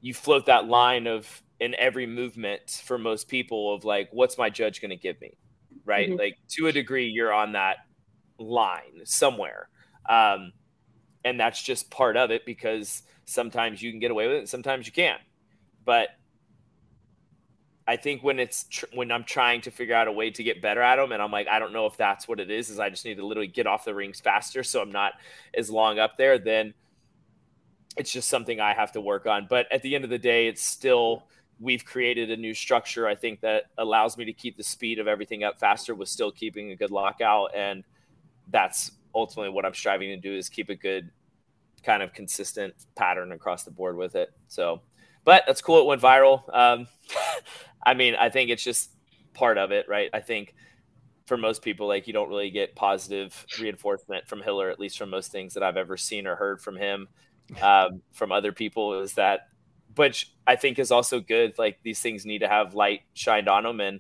Speaker 3: you float that line of in every movement for most people of like, what's my judge going to give me? Right. Mm-hmm. Like to a degree, you're on that line somewhere. Um, and that's just part of it because sometimes you can get away with it, sometimes you can't. But I think when it's tr- when I'm trying to figure out a way to get better at them, and I'm like, I don't know if that's what it is. Is I just need to literally get off the rings faster, so I'm not as long up there. Then it's just something I have to work on. But at the end of the day, it's still we've created a new structure. I think that allows me to keep the speed of everything up faster with still keeping a good lockout, and that's ultimately what I'm striving to do is keep a good kind of consistent pattern across the board with it. So, but that's cool. It went viral. Um, *laughs* I mean, I think it's just part of it, right? I think for most people, like you don't really get positive reinforcement from Hiller, at least from most things that I've ever seen or heard from him. Um, from other people is that, which I think is also good. Like these things need to have light shined on them, and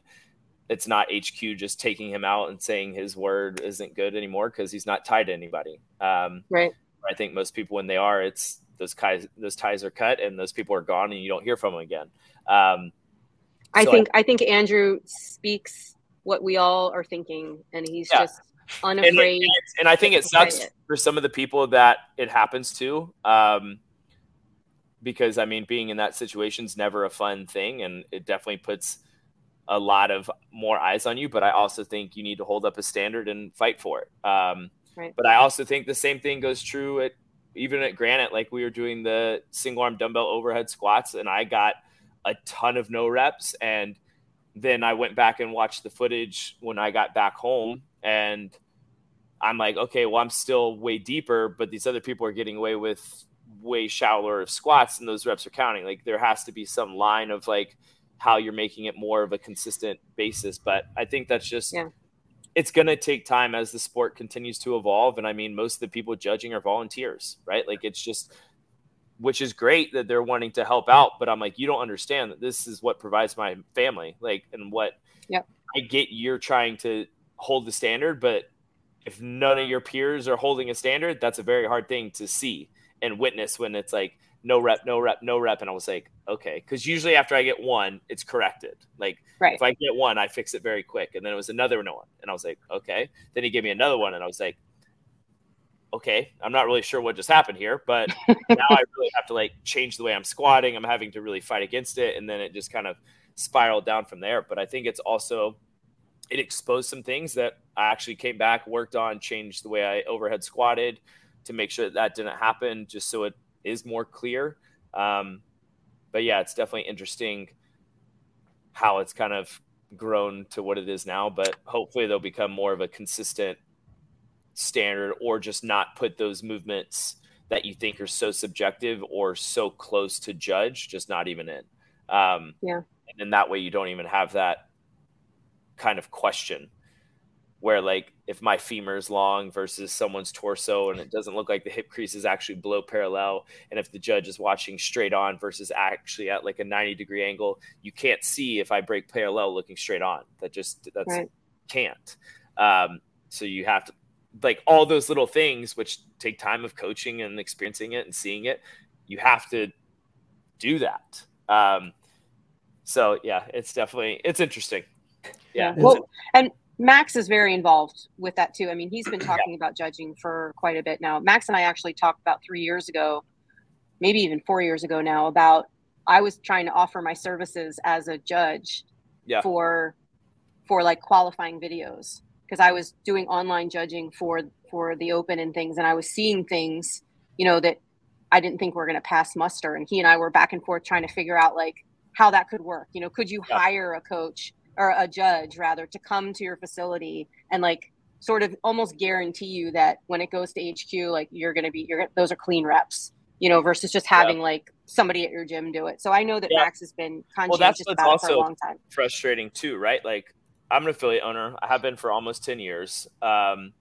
Speaker 3: it's not HQ just taking him out and saying his word isn't good anymore because he's not tied to anybody. Um,
Speaker 2: right.
Speaker 3: I think most people, when they are, it's those ties. Those ties are cut, and those people are gone, and you don't hear from them again. Um,
Speaker 2: I think I, I, think Andrew speaks what we all are thinking, and he's yeah. just unafraid.
Speaker 3: And, and, I think it sucks it. for some of the people that it happens to, um, because I mean, being in that situation is never a fun thing, and it definitely puts a lot of more eyes on you. But I also think you need to hold up a standard and fight for it. Um, right. But I also think the same thing goes true at even at Granite. Like we were doing the single arm dumbbell overhead squats, and I got a ton of no reps. And then I went back and watched the footage when I got back home. And I'm like, okay, well, I'm still way deeper, but these other people are getting away with way shallower of squats and those reps are counting. Like there has to be some line of like how you're making it more of a consistent basis. But I think that's just yeah. it's gonna take time as the sport continues to evolve. And I mean most of the people judging are volunteers, right? Like it's just which is great that they're wanting to help out. But I'm like, you don't understand that this is what provides my family, like, and what
Speaker 2: yep.
Speaker 3: I get. You're trying to hold the standard, but if none of your peers are holding a standard, that's a very hard thing to see and witness when it's like no rep, no rep, no rep. And I was like, okay, because usually after I get one, it's corrected. Like
Speaker 2: right.
Speaker 3: if I get one, I fix it very quick. And then it was another no one, and I was like, okay. Then he gave me another one, and I was like, okay, I'm not really sure what just happened here, but *laughs* now I really have to like change the way I'm squatting. I'm having to really fight against it. And then it just kind of spiraled down from there. But I think it's also, it exposed some things that I actually came back, worked on, changed the way I overhead squatted to make sure that, that didn't happen, just so it is more clear. Um, but yeah, it's definitely interesting how it's kind of grown to what it is now. But hopefully, they'll become more of a consistent standard or just not put those movements that you think are so subjective or so close to judge just not even in
Speaker 2: um, yeah
Speaker 3: and then that way you don't even have that kind of question where like if my femur is long versus someone's torso and it doesn't look like the hip crease is actually below parallel and if the judge is watching straight on versus actually at like a 90 degree angle you can't see if i break parallel looking straight on. That just that's right. can't. Um, so you have to like all those little things which take time of coaching and experiencing it and seeing it you have to do that. Um so yeah it's definitely it's interesting. Yeah.
Speaker 2: Well and max is very involved with that too i mean he's been talking yeah. about judging for quite a bit now max and i actually talked about three years ago maybe even four years ago now about i was trying to offer my services as a judge
Speaker 3: yeah.
Speaker 2: for for like qualifying videos because I was doing online judging for for the open and things, and I was seeing things, you know, that I didn't think were going to pass muster. And he and I were back and forth trying to figure out like how that could work. You know, could you yeah. hire a coach or a judge rather to come to your facility and like sort of almost guarantee you that when it goes to HQ, like you're going to be, you're those are clean reps, you know, versus just having yeah. like somebody at your gym do it. So I know that yeah. Max has been conscientious well, about it for a long time.
Speaker 3: Frustrating too, right? Like I'm an affiliate owner. I have been for almost 10 years. Um,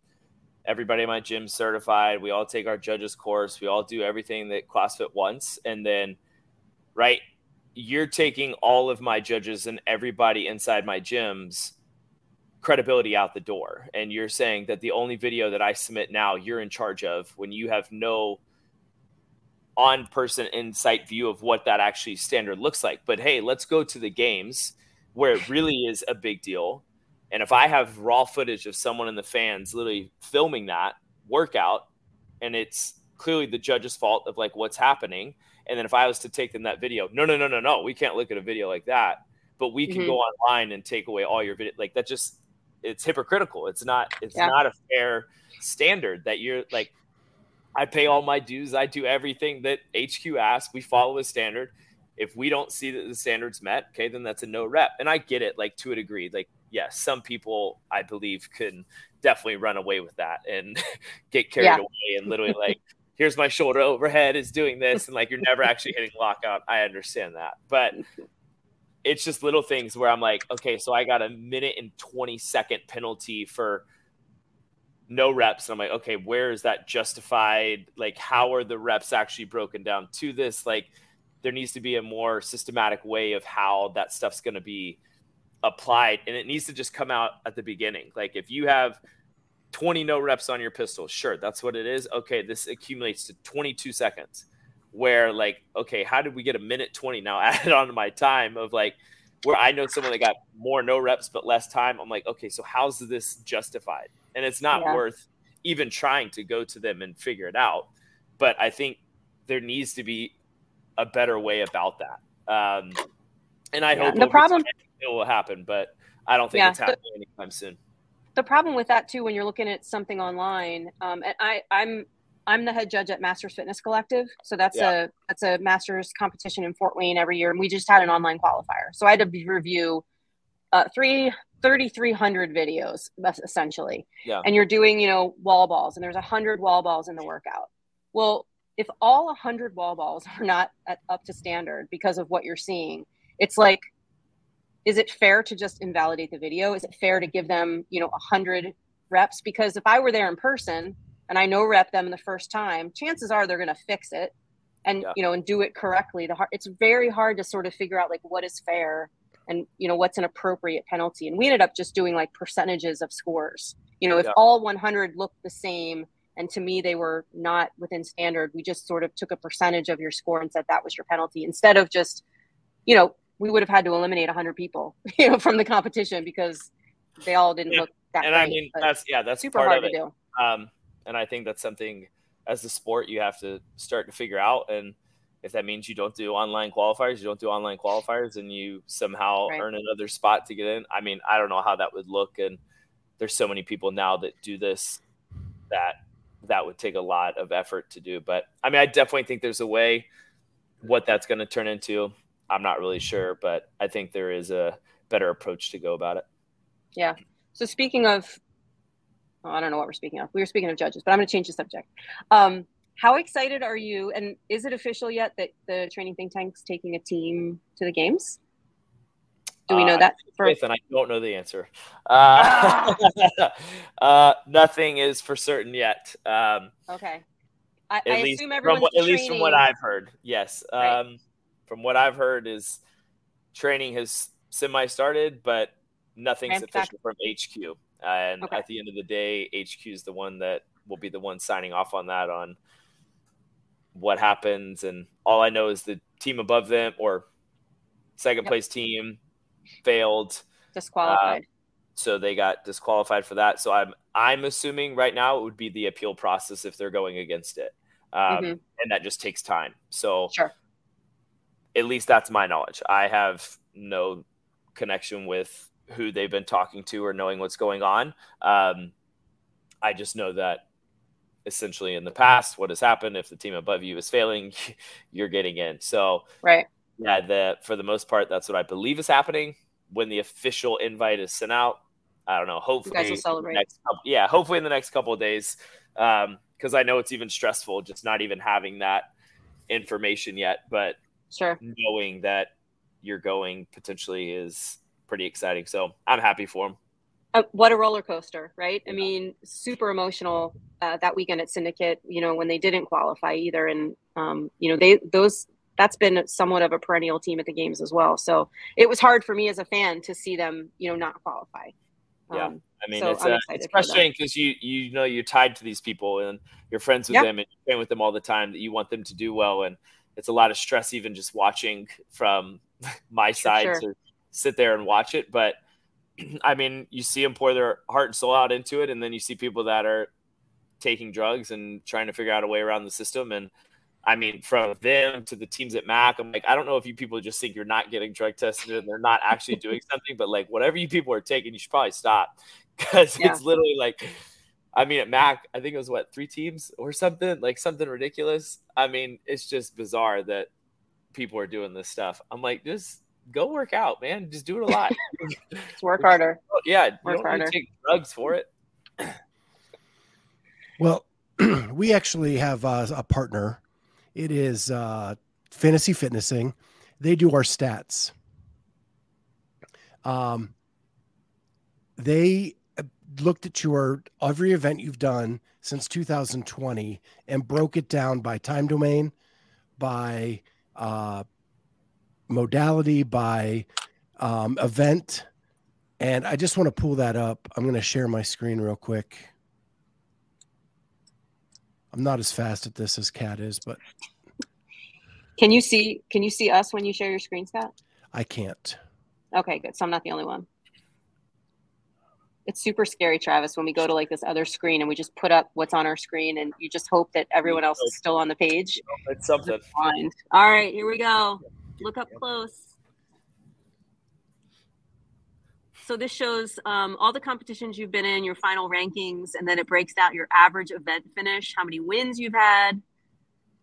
Speaker 3: everybody in my gym certified. We all take our judges course. We all do everything that CrossFit wants. And then, right, you're taking all of my judges and everybody inside my gyms credibility out the door. And you're saying that the only video that I submit now you're in charge of when you have no on person insight view of what that actually standard looks like. But hey, let's go to the games where it really is a big deal and if I have raw footage of someone in the fans literally filming that workout, and it's clearly the judge's fault of like what's happening, and then if I was to take them that video, no, no, no, no, no, we can't look at a video like that, but we can mm-hmm. go online and take away all your video. Like that just it's hypocritical. It's not it's yeah. not a fair standard that you're like I pay all my dues. I do everything that HQ asks. We follow a standard. If we don't see that the standard's met, okay, then that's a no rep. And I get it, like to a degree. Like yes, some people I believe can definitely run away with that and *laughs* get carried yeah. away and literally like, here's my shoulder overhead is doing this, and like you're *laughs* never actually hitting lockout. I understand that, but it's just little things where I'm like, okay, so I got a minute and 20 second penalty for no reps. And I'm like, okay, where is that justified? Like, how are the reps actually broken down to this? Like, there needs to be a more systematic way of how that stuff's going to be applied and it needs to just come out at the beginning. Like if you have 20 no reps on your pistol, sure, that's what it is. Okay, this accumulates to 22 seconds. Where like, okay, how did we get a minute 20 now *laughs* added onto my time of like where I know someone that got more no reps but less time. I'm like, okay, so how's this justified? And it's not yeah. worth even trying to go to them and figure it out. But I think there needs to be a better way about that. Um, and I yeah. hope
Speaker 2: the problem
Speaker 3: it will happen, but I don't think yeah, it's happening the, anytime soon.
Speaker 2: The problem with that too, when you're looking at something online, um, and I, I'm I'm the head judge at Masters Fitness Collective, so that's yeah. a that's a Masters competition in Fort Wayne every year, and we just had an online qualifier. So I had to review uh, three 3,300 videos essentially,
Speaker 3: yeah.
Speaker 2: and you're doing you know wall balls, and there's a hundred wall balls in the workout. Well, if all 100 wall balls *laughs* are not at, up to standard because of what you're seeing, it's like is it fair to just invalidate the video? Is it fair to give them, you know, a hundred reps? Because if I were there in person and I know rep them the first time, chances are they're going to fix it and, yeah. you know, and do it correctly. The hard, it's very hard to sort of figure out like what is fair and, you know, what's an appropriate penalty. And we ended up just doing like percentages of scores. You know, if yeah. all 100 looked the same and to me they were not within standard, we just sort of took a percentage of your score and said that was your penalty instead of just, you know, we would have had to eliminate 100 people, *laughs* you know, from the competition because they all didn't yeah. look that.
Speaker 3: And
Speaker 2: great,
Speaker 3: I mean, that's yeah, that's
Speaker 2: super
Speaker 3: part
Speaker 2: hard
Speaker 3: of
Speaker 2: to
Speaker 3: it. do. Um, and I think that's something as a sport you have to start to figure out. And if that means you don't do online qualifiers, you don't do online qualifiers, and you somehow right. earn another spot to get in. I mean, I don't know how that would look. And there's so many people now that do this that that would take a lot of effort to do. But I mean, I definitely think there's a way. What that's going to turn into, I'm not really sure, but I think there is a better approach to go about it.
Speaker 2: Yeah. So speaking of, oh, I don't know what we're speaking of. We were speaking of judges, but I'm going to change the subject. Um, how excited are you? And is it official yet that the training think tank's taking a team to the games? Do we know uh, that?
Speaker 3: For... And I don't know the answer. Uh, *laughs* uh, nothing is for certain yet. Um,
Speaker 2: okay. I,
Speaker 3: at
Speaker 2: I
Speaker 3: least
Speaker 2: assume everyone's
Speaker 3: from what,
Speaker 2: at
Speaker 3: least from what I've heard. Yes.
Speaker 2: Right.
Speaker 3: Um, from what I've heard, is training has semi started, but nothing's official from HQ. and
Speaker 2: okay.
Speaker 3: at the end of the day, HQ is the one that will be the one signing off on that on what happens. And all I know is the team above them or second yep. place team failed,
Speaker 2: disqualified. Uh,
Speaker 3: so they got disqualified for that. So I'm I'm assuming right now it would be the appeal process if they're going against it, um, mm-hmm. and that just takes time. So
Speaker 2: sure
Speaker 3: at least that's my knowledge. I have no connection with who they've been talking to or knowing what's going on. Um, I just know that essentially in the past, what has happened if the team above you is failing, *laughs* you're getting in. So,
Speaker 2: right.
Speaker 3: Yeah, the for the most part, that's what I believe is happening. When the official invite is sent out, I don't know. Hopefully, next couple, yeah, hopefully in the next couple of days, because um, I know it's even stressful just not even having that information yet. But
Speaker 2: Sure.
Speaker 3: Knowing that you're going potentially is pretty exciting. So I'm happy for him.
Speaker 2: uh, what a roller coaster, right? I mean, super emotional uh, that weekend at Syndicate. You know, when they didn't qualify either, and um, you know, they those that's been somewhat of a perennial team at the games as well. So it was hard for me as a fan to see them, you know, not qualify.
Speaker 3: Yeah. Um, I mean, so it's, uh, it's frustrating because you you know you're tied to these people and you're friends with them and you train with them all the time. That you want them to do well, and it's a lot of stress even just watching from *laughs* my side sure. to sit there and watch it. But *clears throat* I mean, you see them pour their heart and soul out into it, and then you see people that are taking drugs and trying to figure out a way around the system. And I mean, from them to the teams at MACC, I'm like, I don't know if you people just think you're not getting drug tested and they're not actually doing something, but like whatever you people are taking, you should probably stop *laughs* because yeah. it's literally like, I mean, at MACC, I think it was what three teams or something, like something ridiculous. I mean, it's just bizarre that people are doing this stuff. I'm like, just go work out, man. Just do it a lot.
Speaker 2: Just *laughs* *laughs* work harder.
Speaker 3: Yeah, work don't harder. take drugs for it. *clears throat*
Speaker 1: well, *clears throat* we actually have uh, a partner. It is uh, Fantasy Fitnessing. They do our stats. Um, they looked at your every event you've done since 2020 and broke it down by time domain, by uh, modality, by um, event. And I just want to pull that up. I'm going to share my screen real quick. I'm not as fast at this as Kat is, but
Speaker 2: can you see can you see us when you share your screen, Scott?
Speaker 1: I can't.
Speaker 2: Okay, good. So I'm not the only one. It's super scary, Travis, when we go to like this other screen and we just put up what's on our screen and you just hope that everyone else is still on the page.
Speaker 3: It's something.
Speaker 2: All right, here we go. Look up close. So this shows um, all the competitions you've been in, your final rankings, and then it breaks out your average event finish, how many wins you've had.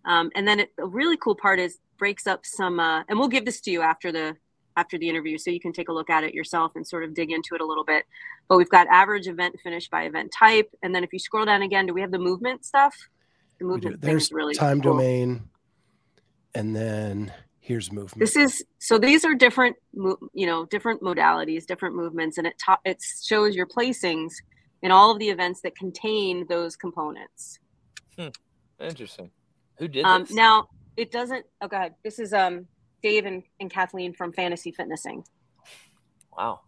Speaker 2: Um, and then it, the really cool part is breaks up some, uh, and we'll give this to you after the after the interview so you can take a look at it yourself and sort of dig into it a little bit. But we've got average event finish by event type, and then if you scroll down again, do we have the movement stuff? The movement
Speaker 1: There's really time cool. domain, and then here's movement.
Speaker 2: This is so these are different, you know, different modalities, different movements, and it ta- it shows your placings in all of the events that contain those components.
Speaker 3: Hmm. Interesting. Who did
Speaker 2: um,
Speaker 3: this?
Speaker 2: Now it doesn't. Oh, God, this is um Dave and, and Kathleen from Fantasy Fitnessing.
Speaker 3: Wow.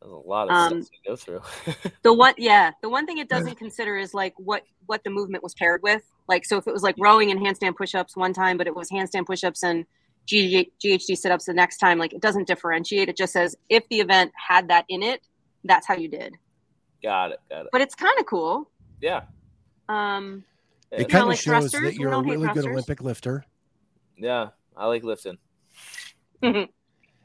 Speaker 3: There's a lot of um, stuff to go
Speaker 2: through. *laughs* the one, yeah, the one thing it doesn't consider is like what what the movement was paired with. Like, so if it was like rowing and handstand push-ups one time, but it was handstand push-ups and G- GHD sit-ups the next time, like it doesn't differentiate. It just says if the event had that in it, that's how you did.
Speaker 3: Got it. Got it.
Speaker 2: But it's kind of cool.
Speaker 3: Yeah.
Speaker 2: Um,
Speaker 1: it kind of like shows thrusters. that you're a really good Olympic lifter.
Speaker 3: Yeah, I like lifting. *laughs*
Speaker 1: and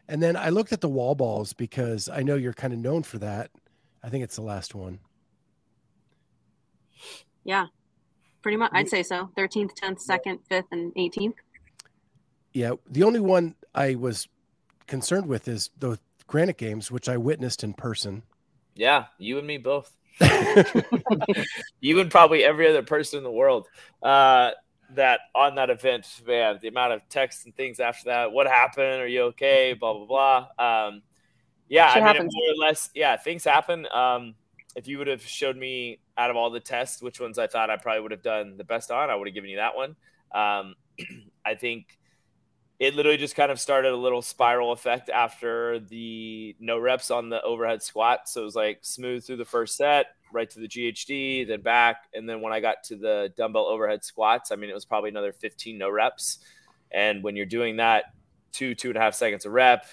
Speaker 1: then I looked at the wall balls because I know you're kind of known for that. I think it's the last one.
Speaker 2: Yeah, pretty much. I'd say so. 13th, 10th, 2nd, 5th, and 18th.
Speaker 1: Yeah. The only one I was concerned with is the Granite Games, which I witnessed in person.
Speaker 3: Yeah, you and me both. *laughs* *laughs* you and probably every other person in the world. Uh, that on that event, man, the amount of texts and things after that. What happened? Are you okay? Blah blah blah. Um, yeah, Shit I mean, more or less, yeah, things happen. Um, if you would have showed me out of all the tests, which ones I thought I probably would have done the best on, I would have given you that one. Um, *clears throat* I think it literally just kind of started a little spiral effect after the no reps on the overhead squat. So it was like smooth through the first set, right to the GHD, then back. And then when I got to the dumbbell overhead squats, I mean, it was probably another 15 no reps. And when you're doing that, two, two and a half seconds a rep,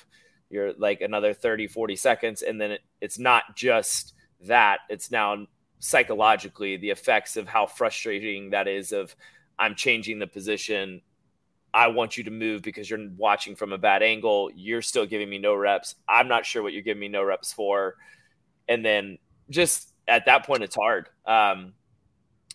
Speaker 3: you're like another 30, 40 seconds. And then it, it's not just that, it's now psychologically the effects of how frustrating that is of I'm changing the position I want you to move because you're watching from a bad angle. You're still giving me no reps. I'm not sure what you're giving me no reps for. And then just at that point, it's hard. Um,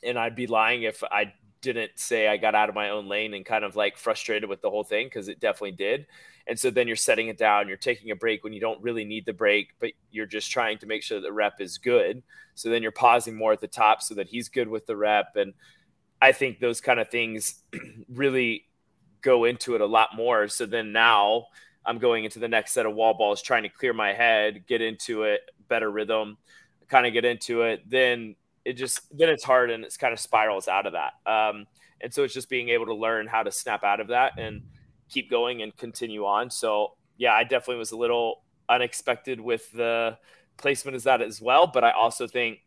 Speaker 3: and I'd be lying if I didn't say I got out of my own lane and kind of like frustrated with the whole thing because it definitely did. And so then you're setting it down, you're taking a break when you don't really need the break, but you're just trying to make sure the rep is good. So then you're pausing more at the top so that he's good with the rep. And I think those kind of things *clears throat* really go into it a lot more. So then now I'm going into the next set of wall balls, trying to clear my head, get into it, better rhythm, kind of get into it. Then it just then it's hard and it's kind of spirals out of that. Um, and so it's just being able to learn how to snap out of that and keep going and continue on. So yeah, I definitely was a little unexpected with the placement as that as well. But I also think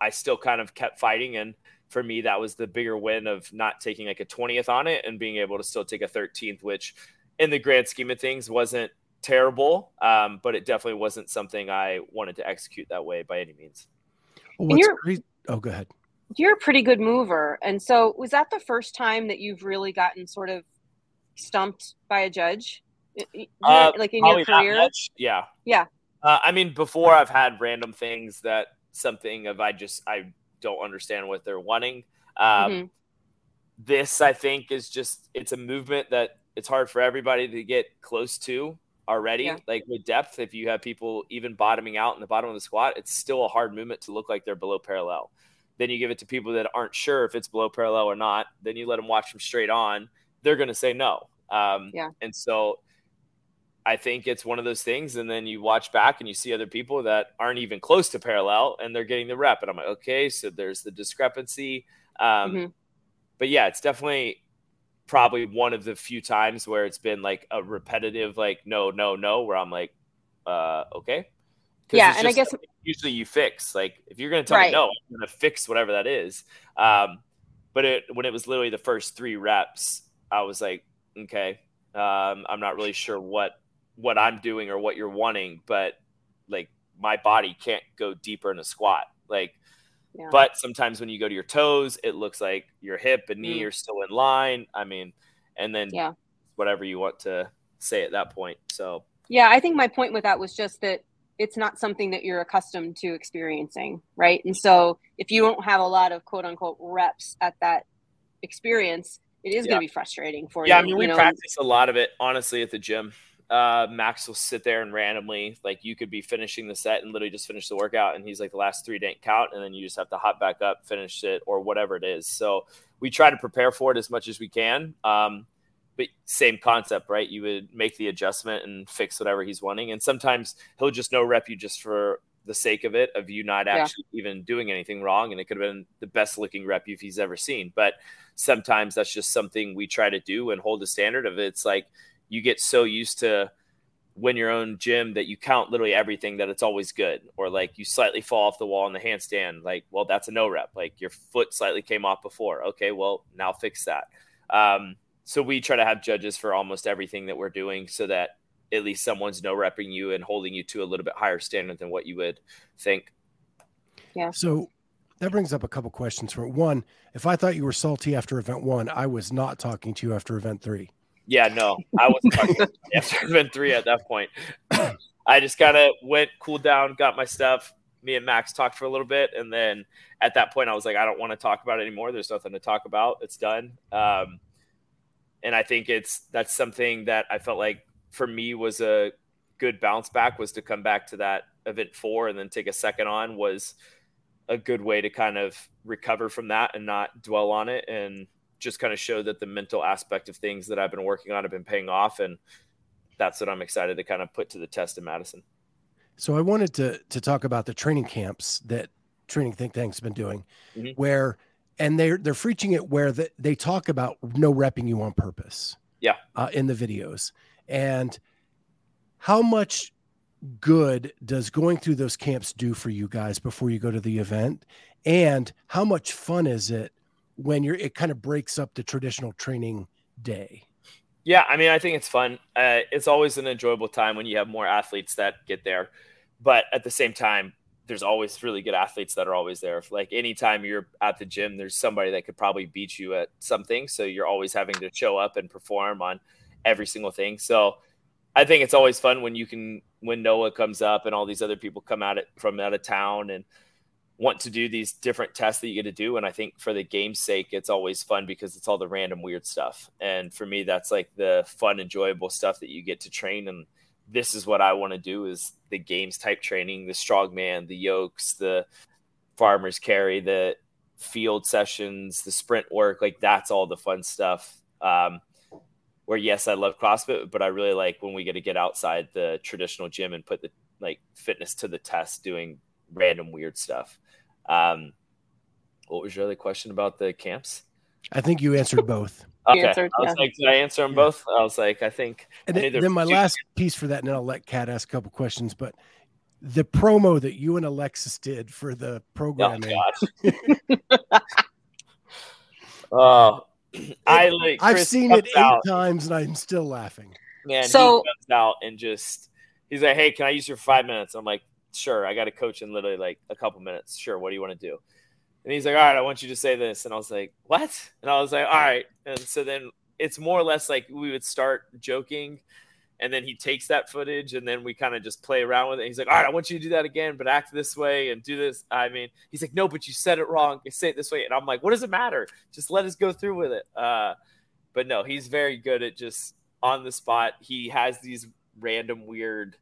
Speaker 3: I still kind of kept fighting. And for me, that was the bigger win of not taking like a 20th on it and being able to still take a 13th, which in the grand scheme of things wasn't terrible. Um, but it definitely wasn't something I wanted to execute that way by any means.
Speaker 1: Well, what's great- oh, go ahead.
Speaker 2: You're a pretty good mover. And so was that the first time that you've really gotten sort of stumped by a judge?
Speaker 3: Uh,
Speaker 2: like in your career?
Speaker 3: Yeah.
Speaker 2: Yeah.
Speaker 3: Uh, I mean, before I've had random things that something of I just I don't understand what they're wanting. Um, mm-hmm. This I think is just it's a movement that it's hard for everybody to get close to already. Yeah. Like with depth, if you have people even bottoming out in the bottom of the squat, it's still a hard movement to look like they're below parallel. Then you give it to people that aren't sure if it's below parallel or not. Then you let them watch them straight on. They're going to say no. Um,
Speaker 2: yeah.
Speaker 3: And so I think it's one of those things. And then you watch back and you see other people that aren't even close to parallel and they're getting the rep. And I'm like, okay, so there's the discrepancy. Um, mm-hmm. But yeah, it's definitely probably one of the few times where it's been like a repetitive, like, no, no, no, where I'm like, uh, okay.
Speaker 2: Yeah. And I guess
Speaker 3: usually you fix, like, if you're going to tell right. me no, I'm going to fix whatever that is. Um, but it, when it was literally the first three reps, I was like, okay, um, I'm not really sure what what I'm doing or what you're wanting, but like my body can't go deeper in a squat. Like, yeah. but sometimes when you go to your toes, it looks like your hip and knee mm. are still in line. I mean, and then
Speaker 2: yeah.
Speaker 3: whatever you want to say at that point. So,
Speaker 2: yeah, I think my point with that was just that it's not something that you're accustomed to experiencing, right? And so if you don't have a lot of quote unquote reps at that experience, it is yeah. going to be frustrating for
Speaker 3: yeah,
Speaker 2: you.
Speaker 3: Yeah, I mean, we
Speaker 2: know?
Speaker 3: practice a lot of it honestly at the gym uh, Max will sit there and randomly, like you could be finishing the set and literally just finish the workout, and he's like, the last three didn't count, and then you just have to hop back up, finish it, or whatever it is. So we try to prepare for it as much as we can. Um, but same concept, right? You would make the adjustment and fix whatever he's wanting, and sometimes he'll just no rep you just for the sake of it, of you not actually yeah. even doing anything wrong, and it could have been the best looking rep you've he's ever seen. But sometimes that's just something we try to do and hold the standard of it. It's like you get so used to win your own gym that you count literally everything that it's always good or like you slightly fall off the wall in the handstand like well that's a no rep. Like your foot slightly came off before. Okay well now fix that. Um, so we try to have judges for almost everything that we're doing so that at least someone's no repping you and holding you to a little bit higher standard than what you would think.
Speaker 2: Yeah.
Speaker 1: So that brings up a couple questions for one. If i thought you were salty after event one i was not talking to you after event three
Speaker 3: yeah, no, I wasn't talking after event three at that point. *clears throat* I just kind of went, cooled down, got my stuff. Me and Max talked for a little bit, and then at that point, I was like, I don't want to talk about it anymore. There's nothing to talk about. It's done. Um, and I think it's that's something that I felt like for me was a good bounce back was to come back to that event four and then take a second on was a good way to kind of recover from that and not dwell on it and just kind of show that the mental aspect of things that I've been working on have been paying off. And that's what I'm excited to kind of put to the test in Madison.
Speaker 1: So I wanted to to talk about the training camps that Training Think Tank's been doing, mm-hmm. where and they're they're preaching it where the, they talk about no repping you on purpose.
Speaker 3: Yeah,
Speaker 1: uh, in the videos, and how much good does going through those camps do for you guys before you go to the event, and how much fun is it when you're it kind of breaks up the traditional training day.
Speaker 3: Yeah i mean i think it's fun. Uh, it's always an enjoyable time when you have more athletes that get there but at the same time there's always really good athletes that are always there. Like anytime you're at the gym there's somebody that could probably beat you at something so you're always having to show up and perform on every single thing. So i think it's always fun when you can when noah comes up and all these other people come out from out of town and want to do these different tests that you get to do. And I think for the game's sake, it's always fun because it's all the random weird stuff. And for me, that's like the fun, enjoyable stuff that you get to train. And this is what I want to do is the games type training, the strongman, the yokes, the farmers carry, the field sessions, the sprint work. Like that's all the fun stuff. Um, where yes, I love CrossFit, but I really like when we get to get outside the traditional gym and put the like fitness to the test, doing random weird stuff. Um, what was your other question about the camps?
Speaker 1: I think you answered both. *laughs*
Speaker 3: Okay.
Speaker 2: answered,
Speaker 3: I was
Speaker 2: yeah.
Speaker 3: like, did I answer them
Speaker 1: Yeah.
Speaker 3: both? I was like, I think.
Speaker 1: And
Speaker 3: I
Speaker 1: then, then my last piece for that, and then I'll let Kat ask a couple questions. But the promo that you and Alexis did for the
Speaker 3: Oh
Speaker 1: programming,
Speaker 3: gosh. *laughs* *laughs* oh, *clears throat* I like.
Speaker 1: I've
Speaker 3: Chris
Speaker 1: seen it eight
Speaker 3: out,
Speaker 1: times and I'm still laughing.
Speaker 3: Man,
Speaker 2: So-
Speaker 3: he comes out and just he's like, "Hey, can I use your five minutes?" I'm like, "Sure." I got to coach in literally like a couple minutes. Sure. What do you want to do? And he's like, "All right, I want you to say this." And I was like, "What?" And I was like, "All right." And so then it's more or less like we would start joking. And then he takes that footage, and then we kind of just play around with it. He's like, "All right, I want you to do that again, but act this way and do this." I mean, he's like, "No, but you said it wrong. Say it this way." And I'm like, "What does it matter? Just let us go through with it." Uh, but no, he's very good at just on the spot. He has these random weird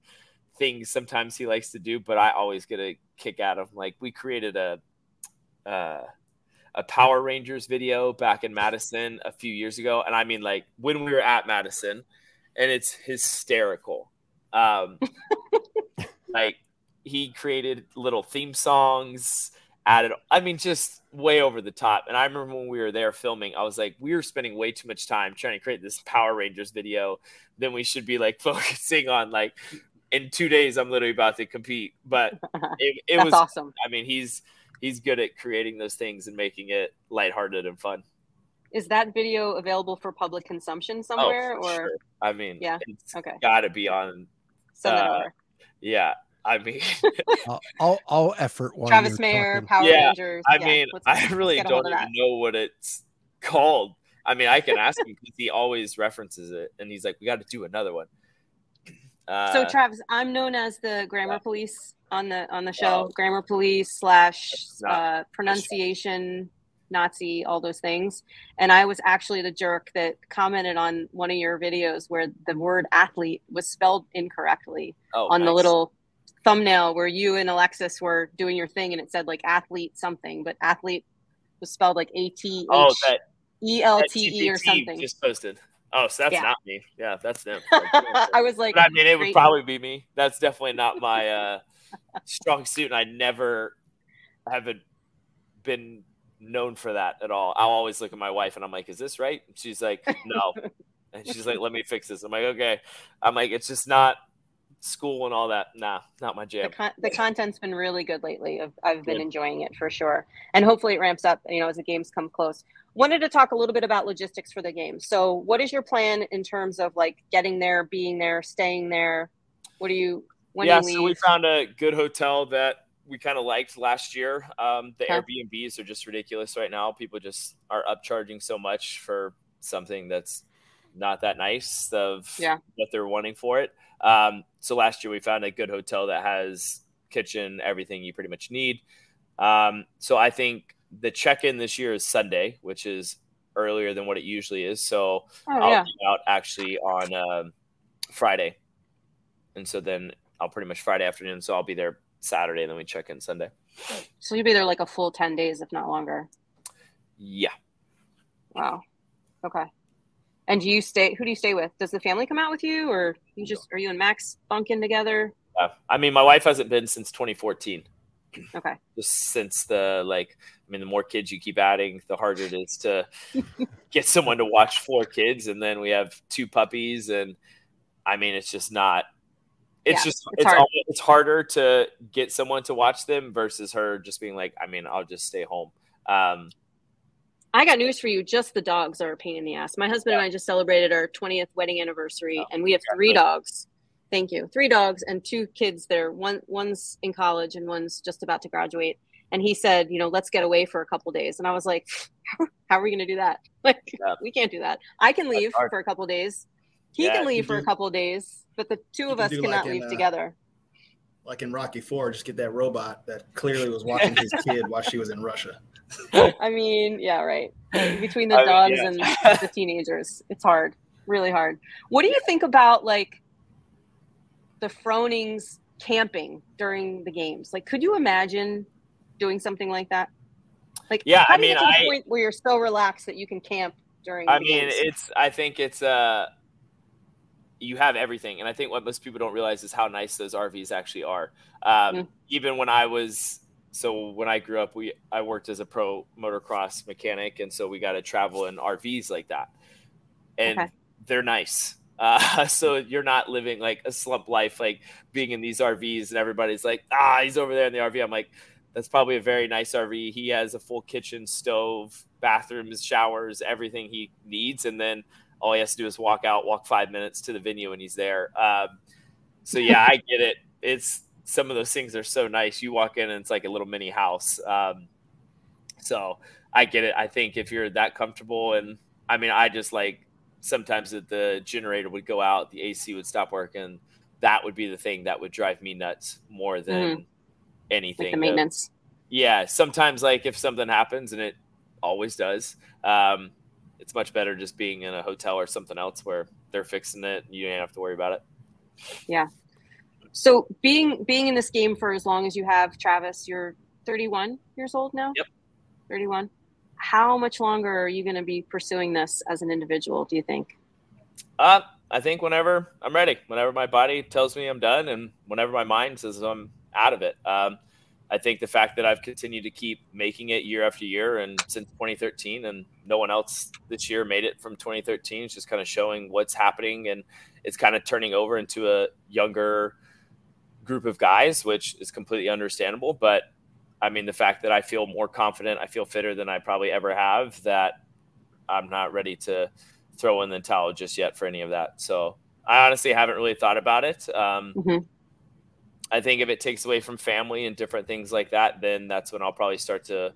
Speaker 3: things sometimes he likes to do, but I always get a kick out of him. Like we created a uh, a Power Rangers video back in Madison a few years ago, and I mean like when we were at Madison, and it's hysterical. Um, *laughs* like he created little theme songs added i mean just way over the top and i remember when we were there filming i was like we were spending way too much time trying to create this power rangers video then we should be like *laughs* focusing on like in two days i'm literally about to compete but *laughs* it, it was
Speaker 2: awesome.
Speaker 3: i mean he's he's good at creating those things and making it lighthearted and fun
Speaker 2: Is that video available for public consumption somewhere,
Speaker 3: oh,
Speaker 2: or
Speaker 3: sure. i mean
Speaker 2: Yeah,
Speaker 3: it's
Speaker 2: okay.
Speaker 3: gotta be on
Speaker 2: send that
Speaker 3: uh, yeah i mean *laughs*
Speaker 1: I'll, I'll, I'll effort while
Speaker 2: Travis Mayer,
Speaker 1: talking.
Speaker 2: Power
Speaker 3: Yeah,
Speaker 2: Rangers.
Speaker 3: I
Speaker 2: yeah,
Speaker 3: mean, I really
Speaker 2: get a hold
Speaker 3: don't even know what it's called. I mean, I can ask *laughs* him because he always references it, and he's like, "We got to do another one." Uh,
Speaker 2: So Travis, I'm known as the grammar police on the on the show. Grammar police slash uh, pronunciation Nazi, all those things. And I was actually the jerk that commented on one of your videos where the word athlete was spelled incorrectly
Speaker 3: oh,
Speaker 2: on the little thumbnail where you and Alexis were doing your thing and it said like athlete something, but athlete was spelled like A T
Speaker 3: oh
Speaker 2: H
Speaker 3: that,
Speaker 2: E L T E or something.
Speaker 3: just posted. Oh, so that's
Speaker 2: Yeah.
Speaker 3: not me. Yeah, that's them. *laughs*
Speaker 2: I was like,
Speaker 3: but I mean, it would probably be me. That's definitely not my uh, strong suit, and I never haven't been known for that at all. I'll always look at my wife and I'm like, "Is this right?" And she's like, "No," and she's like, "Let me fix this." I'm like, "Okay." I'm like, "It's just not school and all that. Nah, not my
Speaker 2: the,
Speaker 3: jam."
Speaker 2: con- the content's been really good lately. I've, I've been enjoying it for sure. And hopefully it ramps up, you know, as the games come close. Wanted to talk a little bit about logistics for the game. So what is your plan in terms of like getting there, being there, staying there? What do you, when
Speaker 3: yeah,
Speaker 2: do you
Speaker 3: so we found a good hotel that we kind of liked last year. Um, the
Speaker 2: Okay.
Speaker 3: Airbnbs are just ridiculous right now. People just are upcharging so much for something that's not that nice of
Speaker 2: Yeah.
Speaker 3: what they're wanting for it. Um, so last year we found a good hotel that has kitchen, everything you pretty much need. Um, so I think the check-in this year is Sunday, which is earlier than what it usually is. So
Speaker 2: oh,
Speaker 3: I'll
Speaker 2: yeah.
Speaker 3: be out actually on um, Friday, and so then I'll pretty much Friday afternoon. So I'll be there Saturday, and then we check in Sunday.
Speaker 2: So you'll be there like a full 10 days, if not longer.
Speaker 3: Yeah,
Speaker 2: Wow. Okay. And do you stay, who do you stay with? Does the family come out with you or you just, are you and Max bunking together?
Speaker 3: I mean, my wife hasn't been since 2014.
Speaker 2: Okay.
Speaker 3: Just since the like, I mean, the more kids you keep adding, the harder it is to *laughs* get someone to watch four kids, and then we have two puppies, and I mean, it's just not. It's
Speaker 2: Yeah,
Speaker 3: just
Speaker 2: it's
Speaker 3: it's
Speaker 2: hard.
Speaker 3: it's harder to get someone to watch them versus her just being like, I mean, I'll just stay home. Um,
Speaker 2: I got news for you. Just the dogs are a pain in the ass. My husband and I just celebrated our 20th wedding anniversary,
Speaker 3: Oh,
Speaker 2: and we have three dogs. Thank you. Three dogs and two kids there. One one's in college and one's just about to graduate. And he said, you know, let's get away for a couple days. And I was like, *laughs* how are we going to do that? *laughs* Like,
Speaker 3: Yeah.
Speaker 2: we can't do that. I can leave for a couple days. He
Speaker 3: Yeah,
Speaker 2: can leave for a
Speaker 4: do-
Speaker 2: couple days, but the two
Speaker 4: you
Speaker 2: of
Speaker 4: can
Speaker 2: us
Speaker 4: do
Speaker 2: cannot
Speaker 4: like in,
Speaker 2: leave
Speaker 4: uh,
Speaker 2: together.
Speaker 4: Like in Rocky Four, just get that robot that clearly was watching his *laughs* kid while she was in Russia.
Speaker 2: I mean, yeah, right. Between the
Speaker 3: I mean,
Speaker 2: dogs
Speaker 3: yeah.
Speaker 2: and the teenagers, it's hard, really hard. What do you think about like the Fronings camping during the games? Like, could you imagine doing something like that? Like,
Speaker 3: Yeah, I mean,
Speaker 2: to the
Speaker 3: I-
Speaker 2: point where you're so relaxed that you can camp during.
Speaker 3: I mean,
Speaker 2: games?
Speaker 3: it's. I think it's uh You have everything, and I think what most people don't realize is how nice those RVs actually are. Um,
Speaker 2: Mm.
Speaker 3: Even when I was so when I grew up, we I worked as a pro motocross mechanic, and so we got to travel in RVs like that, and
Speaker 2: Okay.
Speaker 3: they're nice. Uh, *laughs* so you're not living like a slump life, like being in these RVs, and everybody's like, ah, he's over there in the RV. I'm like, that's probably a very nice RV. He has a full kitchen, stove, bathrooms, showers, everything he needs, and then all he has to do is walk out, walk five minutes to the venue, and he's there. Um, so yeah, I get it. *laughs* It's some of those things are so nice. You walk in and it's like a little mini house. Um, so I get it. I think if you're that comfortable, and I mean, I just like sometimes that the generator would go out, the AC would stop working. That would be the thing that would drive me nuts more than anything.
Speaker 2: like the
Speaker 3: of-
Speaker 2: maintenance.
Speaker 3: yeah, sometimes like if something happens, and it always does, um, it's much better just being in a hotel or something else where they're fixing it. And you don't have to worry about it. Yeah.
Speaker 2: So being being in this game for as long as you have, Travis, you're 31 years old now.
Speaker 3: Yep.
Speaker 2: 31. How much longer are you going to be pursuing this as an individual? Do you think?
Speaker 3: Uh, I think whenever I'm ready, whenever my body tells me I'm done, and whenever my mind says I'm out of it. Um, I think the fact that I've continued to keep making it year after year, and since 2013, and no one else this year made it from 2013, is just kind of showing what's happening, and it's kind of turning over into a younger group of guys, which is completely understandable. But I mean, the fact that I feel more confident, I feel fitter than I probably ever have, that I'm not ready to throw in the towel just yet for any of that. So I honestly haven't really thought about it. Um,
Speaker 2: Mhm.
Speaker 3: I think if it takes away from family and different things like that, then that's when I'll probably start to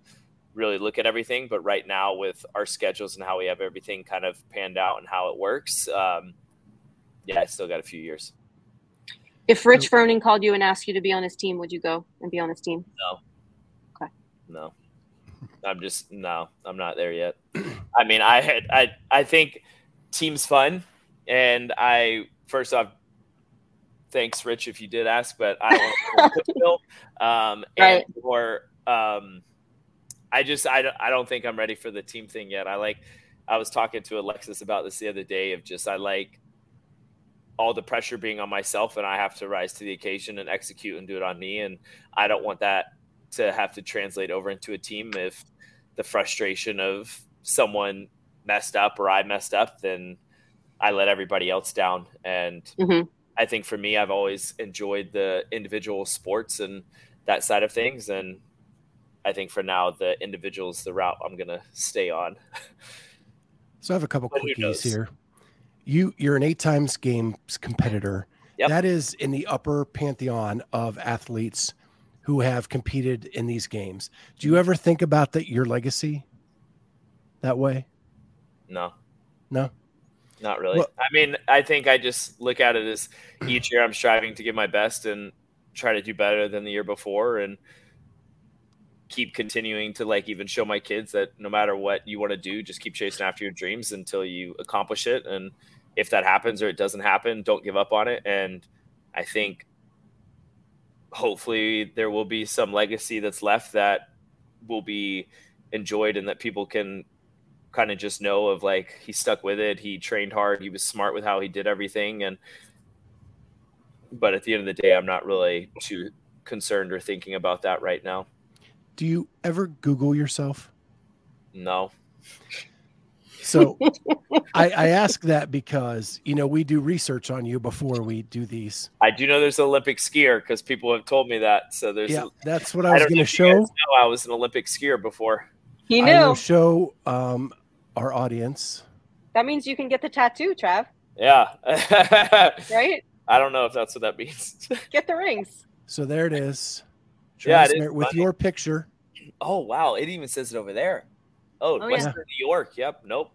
Speaker 3: really look at everything. But right now, with our schedules and how we have everything kind of panned out and how it works, um, yeah, I still got a few years.
Speaker 2: If Rich Froning called you and asked you to be on his team, would you go and be on his team?
Speaker 3: No, I'm just no, I'm not there yet. *clears throat* I mean, I had I I think team's fun, and I first off, thanks, Rich, if you did ask, but I don't want to *laughs* um, and
Speaker 2: Right.
Speaker 3: or um, I just I don't I don't think I'm ready for the team thing yet. I like I was talking to Alexis about this the other day of just I like all the pressure being on myself and I have to rise to the occasion and execute and do it on me and I don't want that to have to translate over into a team if the frustration of someone messed up or I messed up, then I let everybody else down. And
Speaker 2: Mhm.
Speaker 3: I think for me, I've always enjoyed the individual sports and that side of things. And I think for now, the individual is the route I'm going to stay on. *laughs*
Speaker 1: So I have a couple
Speaker 3: But
Speaker 1: quickies here. You you're an eight times games competitor.
Speaker 3: Yep.
Speaker 1: That is in the upper pantheon of athletes who have competed in these games. Do you hmm. ever think about that your legacy that way?
Speaker 3: No,
Speaker 1: No.
Speaker 3: not really.
Speaker 1: Well-
Speaker 3: I mean, I think I just look at it as each year I'm striving to give my best and try to do better than the year before and keep continuing to like even show my kids that no matter what you want to do, just keep chasing after your dreams until you accomplish it. And if that happens or it doesn't happen, don't give up on it. And I think hopefully there will be some legacy that's left that will be enjoyed and that people can kind of just know of like he stuck with it he trained hard he was smart with how he did everything and but at the end of the day i'm not really too concerned or thinking about that right now
Speaker 1: Do you ever Google yourself?
Speaker 3: no
Speaker 1: So I, I ask that because you know we do research on you before we do these.
Speaker 3: i do know there's an olympic skier because people have told me that so there's
Speaker 1: Yeah, that's what
Speaker 3: I
Speaker 1: I was going
Speaker 3: know
Speaker 1: to
Speaker 3: if you guys
Speaker 1: show.
Speaker 3: know I was an Olympic skier before.
Speaker 2: He
Speaker 1: I
Speaker 2: knew.
Speaker 1: will show um, our audience.
Speaker 2: That means you can get the tattoo, Trav.
Speaker 3: Yeah. *laughs*
Speaker 2: Right?
Speaker 3: I don't know if that's what that means. *laughs*
Speaker 2: Get the rings.
Speaker 1: So there it is.
Speaker 3: Yeah, it
Speaker 1: Travis
Speaker 3: is
Speaker 1: Merritt with
Speaker 3: funny.
Speaker 1: your picture.
Speaker 3: oh wow, it even says it over there. Oh,
Speaker 2: Oh, yeah.
Speaker 3: Western New York. Yep. Nope.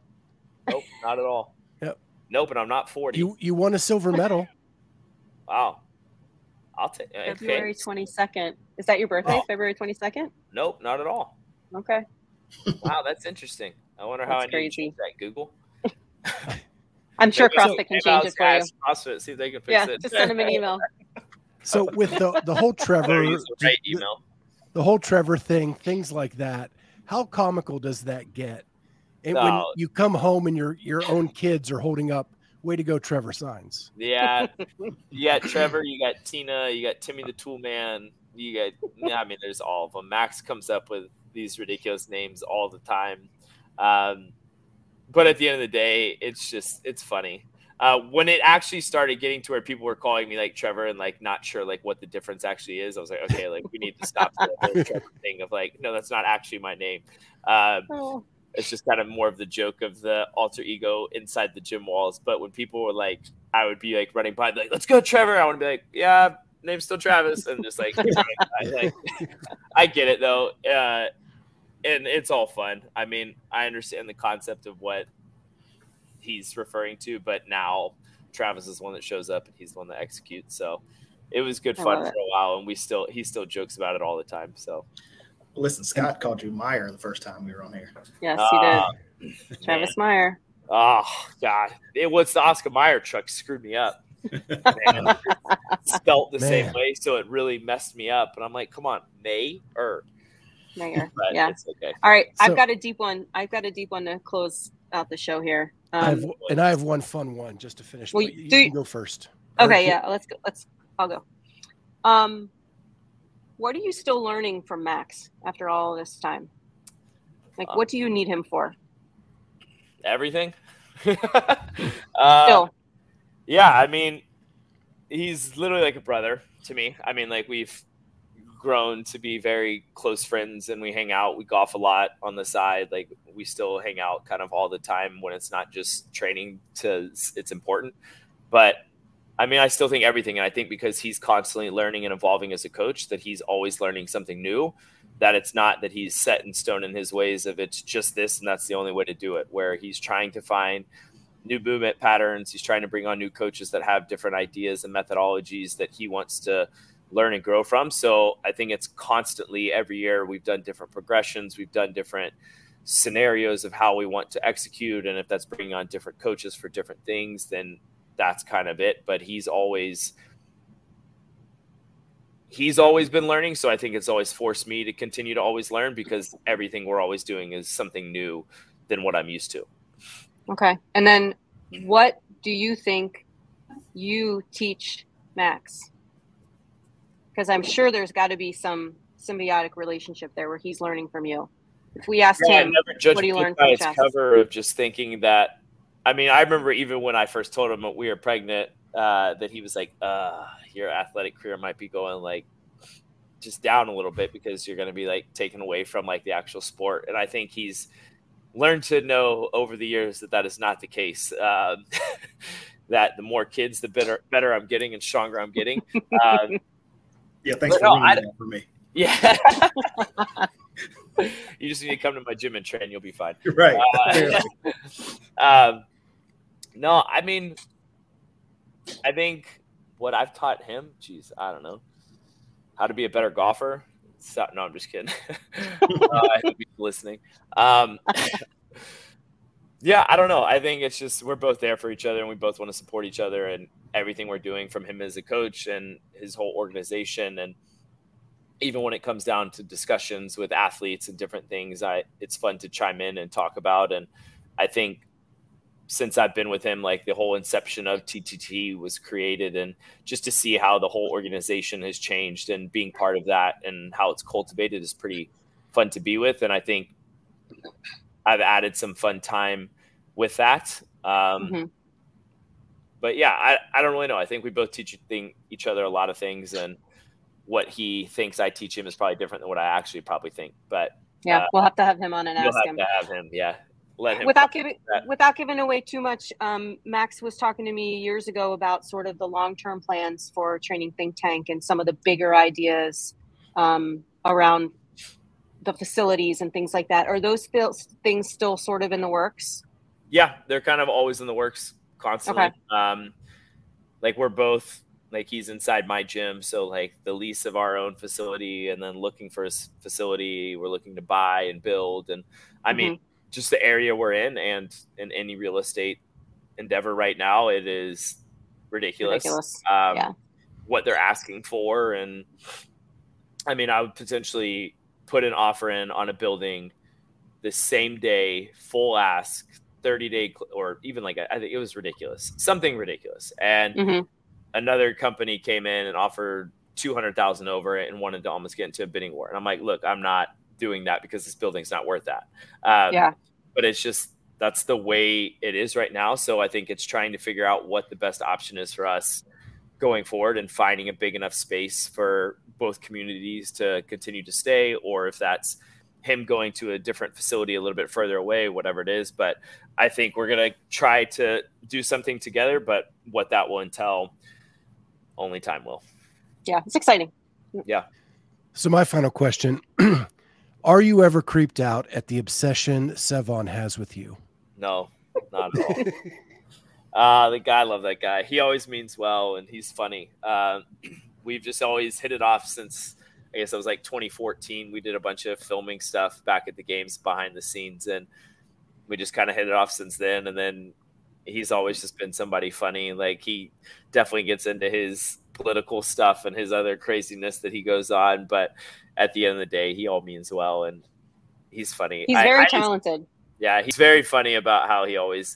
Speaker 3: Nope. *laughs* Not at all.
Speaker 1: Yep.
Speaker 3: Nope. And I'm not 40.
Speaker 1: You you won a silver medal. *laughs*
Speaker 3: wow. I'll take. Uh, okay.
Speaker 2: February 22nd. Is that your birthday?
Speaker 3: Oh.
Speaker 2: February 22nd?
Speaker 3: Nope. Not at all.
Speaker 2: Okay. *laughs*
Speaker 3: Wow, that's interesting. I wonder how
Speaker 2: That's
Speaker 3: I need
Speaker 2: crazy.
Speaker 3: to change that. Google.
Speaker 2: I'm sure
Speaker 3: Maybe-
Speaker 2: CrossFit can change it for you.
Speaker 3: CrossFit, see if they can fix
Speaker 2: Yeah,
Speaker 3: it.
Speaker 2: just send him an email.
Speaker 1: So with the the whole Trevor
Speaker 3: the
Speaker 1: the-
Speaker 3: email.
Speaker 1: the whole Trevor thing, things like that. How comical does that get And when you come home and your your own kids are holding up, way to go, Trevor signs.
Speaker 3: Yeah, *laughs* you got Trevor, you got Tina, you got Timmy the Tool Man, you got, I mean, there's all of them. Max comes up with these ridiculous names all the time. Um, but at the end of the day, it's just it's funny. Uh, when it actually started getting to where people were calling me like Trevor and like not sure like what the difference actually is, I was like, okay, like we need to stop the *laughs* Trevor thing of like, no, that's not actually my name. Um, oh. It's just kind of more of the joke of the alter ego inside the gym walls. But when people were like, I would be like running by, like, let's go, Trevor. I want to be like, yeah, name's still Travis, and just like, I, *laughs* like I get it though. Uh, and it's all fun. I mean, I understand the concept of what he's referring to, but now Travis is the one that shows up and he's the one that executes. So it was good fun for a while, and we still he still jokes about it all the time. So
Speaker 4: listen, Scott called you Meyer the first time we were on here.
Speaker 2: Yes, he did. Uh, *laughs* Travis man. Meyer.
Speaker 3: Oh God, it was the Oscar Mayer truck screwed me up. *laughs* spelt the man. same way, so it really messed me up. And I'm like, come on, May or
Speaker 2: Mayor. *laughs* yeah. Okay. All right. So, I've got a deep one. I've got a deep one to close out the show here.
Speaker 1: Um, I've, and I have one fun one just to finish. Well, you, you, go first.
Speaker 2: Okay. Or, yeah. Let's go. Let's. I'll go. Um, what are you still learning from Max after all this time? Like, uh, what do you need him for?
Speaker 3: Everything. *laughs* uh, still. Yeah. I mean, he's literally like a brother to me. I mean, like we've grown to be very close friends and we hang out we golf a lot on the side like we still hang out kind of all the time when it's not just training to it's important. But i mean i still think everything and i think because he's constantly learning and evolving as a coach that he's always learning something new that it's not that he's set in stone in his ways of it's just this and that's the only way to do it where he's trying to find new movement patterns he's trying to bring on new coaches that have different ideas and methodologies that he wants to learn and grow from. So I think it's constantly every year we've done different progressions, we've done different scenarios of how we want to execute, and if that's bringing on different coaches for different things, then that's kind of it. But he's always he's always been learning. So i think it's always forced me to continue to always learn because everything we're always doing is something new than what i'm used to.
Speaker 2: Okay. And then what do you think you teach max because I'm sure there's got to be some symbiotic relationship there where he's learning from you. If we asked yeah, him, what do you learn from his
Speaker 3: cover of just thinking that. I mean, I remember even when I first told him that we were pregnant, uh, that he was like, uh, "Your athletic career might be going like just down a little bit because you're going to be like taken away from like the actual sport." And I think he's learned to know over the years that that is not the case. Um, *laughs* that the more kids, the better better I'm getting and stronger I'm getting. Um,
Speaker 4: yeah, thanks but for no, that for me.
Speaker 3: Yeah. *laughs* *laughs* you just need to come to my gym and train. You'll be fine.
Speaker 4: You're right.
Speaker 3: Uh, *laughs* um, no, I mean, I think what I've taught him, geez, I don't know, how to be a better golfer. So, no, I'm just kidding. uh, I hope he's listening. Um, yeah, I don't know. I think it's just we're both there for each other and we both want to support each other and everything we're doing from him as a coach and his whole organization and even when it comes down to discussions with athletes and different things, I it's fun to chime in and talk about and I think since I've been with him, like the whole inception of TTT was created, and just to see how the whole organization has changed and being part of that and how it's cultivated is pretty fun to be with. And I think I've added some fun time with that. Um, mm-hmm. But yeah, I, I don't really know. I think we both teach each other a lot of things, and what he thinks I teach him is probably different than what I actually probably think. But
Speaker 2: yeah, uh, we'll have to have him on and ask
Speaker 3: have
Speaker 2: him.
Speaker 3: To have him, yeah. Let him
Speaker 2: without giving without giving away too much. Um, Max was talking to me years ago about sort of the long term plans for training think tank and some of the bigger ideas um, around the facilities and things like that. Are those things still sort of in the works?
Speaker 3: Yeah, they're kind of always in the works constantly. Okay. Um, like we're both like he's inside my gym, so like the lease of our own facility, and then looking for a facility we're looking to buy and build, and I mm-hmm. mean just the area we're in, and in any real estate endeavor right now, it is ridiculous.
Speaker 2: Ridiculous. Um, yeah.
Speaker 3: What they're asking for, and I mean, I would potentially put an offer in on a building the same day, full ask, 30 day, or even like, I think it was ridiculous, something ridiculous. And
Speaker 2: hmm
Speaker 3: another company came in and offered 200,000 over it and wanted to almost get into a bidding war. And I'm like, look, I'm not doing that because this building's not worth that. Um,
Speaker 2: Yeah.
Speaker 3: But it's just, that's the way it is right now. So I think it's trying to figure out what the best option is for us going forward and finding a big enough space for both communities to continue to stay, or if that's him going to a different facility a little bit further away, whatever it is. But I think we're going to try to do something together, but what that will entail, only time will.
Speaker 2: Yeah. It's exciting. Yeah.
Speaker 1: So my final question: *clears throat* Are you ever creeped out at the obsession Sevan has with you?
Speaker 3: No, not at all. *laughs* Uh, the guy, I love that guy. He always means well and he's funny. Um, *clears throat* we've just always hit it off since I guess it was like 2014. We did a bunch of filming stuff back at the games behind the scenes, and we just kind of hit it off since then. And then he's always just been somebody funny. Like he definitely gets into his political stuff and his other craziness that he goes on, but at the end of the day, he all means well and he's funny.
Speaker 2: He's very
Speaker 3: I just-
Speaker 2: talented.
Speaker 3: yeah, he's very funny about how he always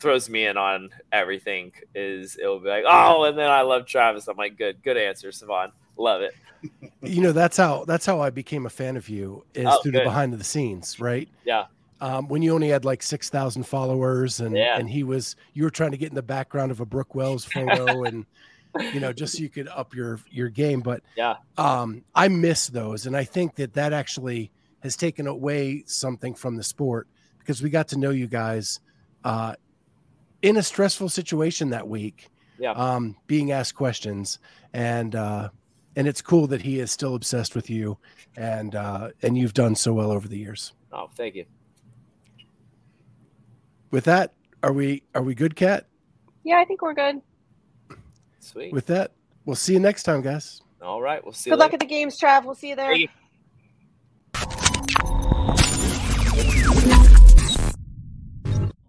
Speaker 3: throws me in on everything. Is it'll be like, oh, and then I love Travis. I'm like, good, good answer, Sevan. Love it. *laughs*
Speaker 1: You know that's how that's how I became a fan of you is
Speaker 3: Oh,
Speaker 1: through
Speaker 3: good.
Speaker 1: the behind the scenes, right?
Speaker 3: Yeah.
Speaker 1: Um, when you only had like six thousand followers, and
Speaker 3: Yeah.
Speaker 1: and he was you were trying to get in the background of a Brooke Wells *laughs* photo, and you know just so you could up your your game. But
Speaker 3: Yeah.
Speaker 1: um, I miss those, and I think that that actually has taken away something from the sport because we got to know you guys uh, in a stressful situation that week.
Speaker 3: Yeah.
Speaker 1: Um, being asked questions, and uh, and it's cool that he is still obsessed with you, and uh, and you've done so well over the years.
Speaker 3: Oh, thank you.
Speaker 1: With that, are we are we good, Cat?
Speaker 2: Yeah, I think we're good.
Speaker 3: Sweet.
Speaker 1: With that, we'll see you next time, guys.
Speaker 3: All right, we'll see.
Speaker 2: Good
Speaker 3: you
Speaker 2: luck at the games, Trav. We'll see you there.
Speaker 3: Thank you.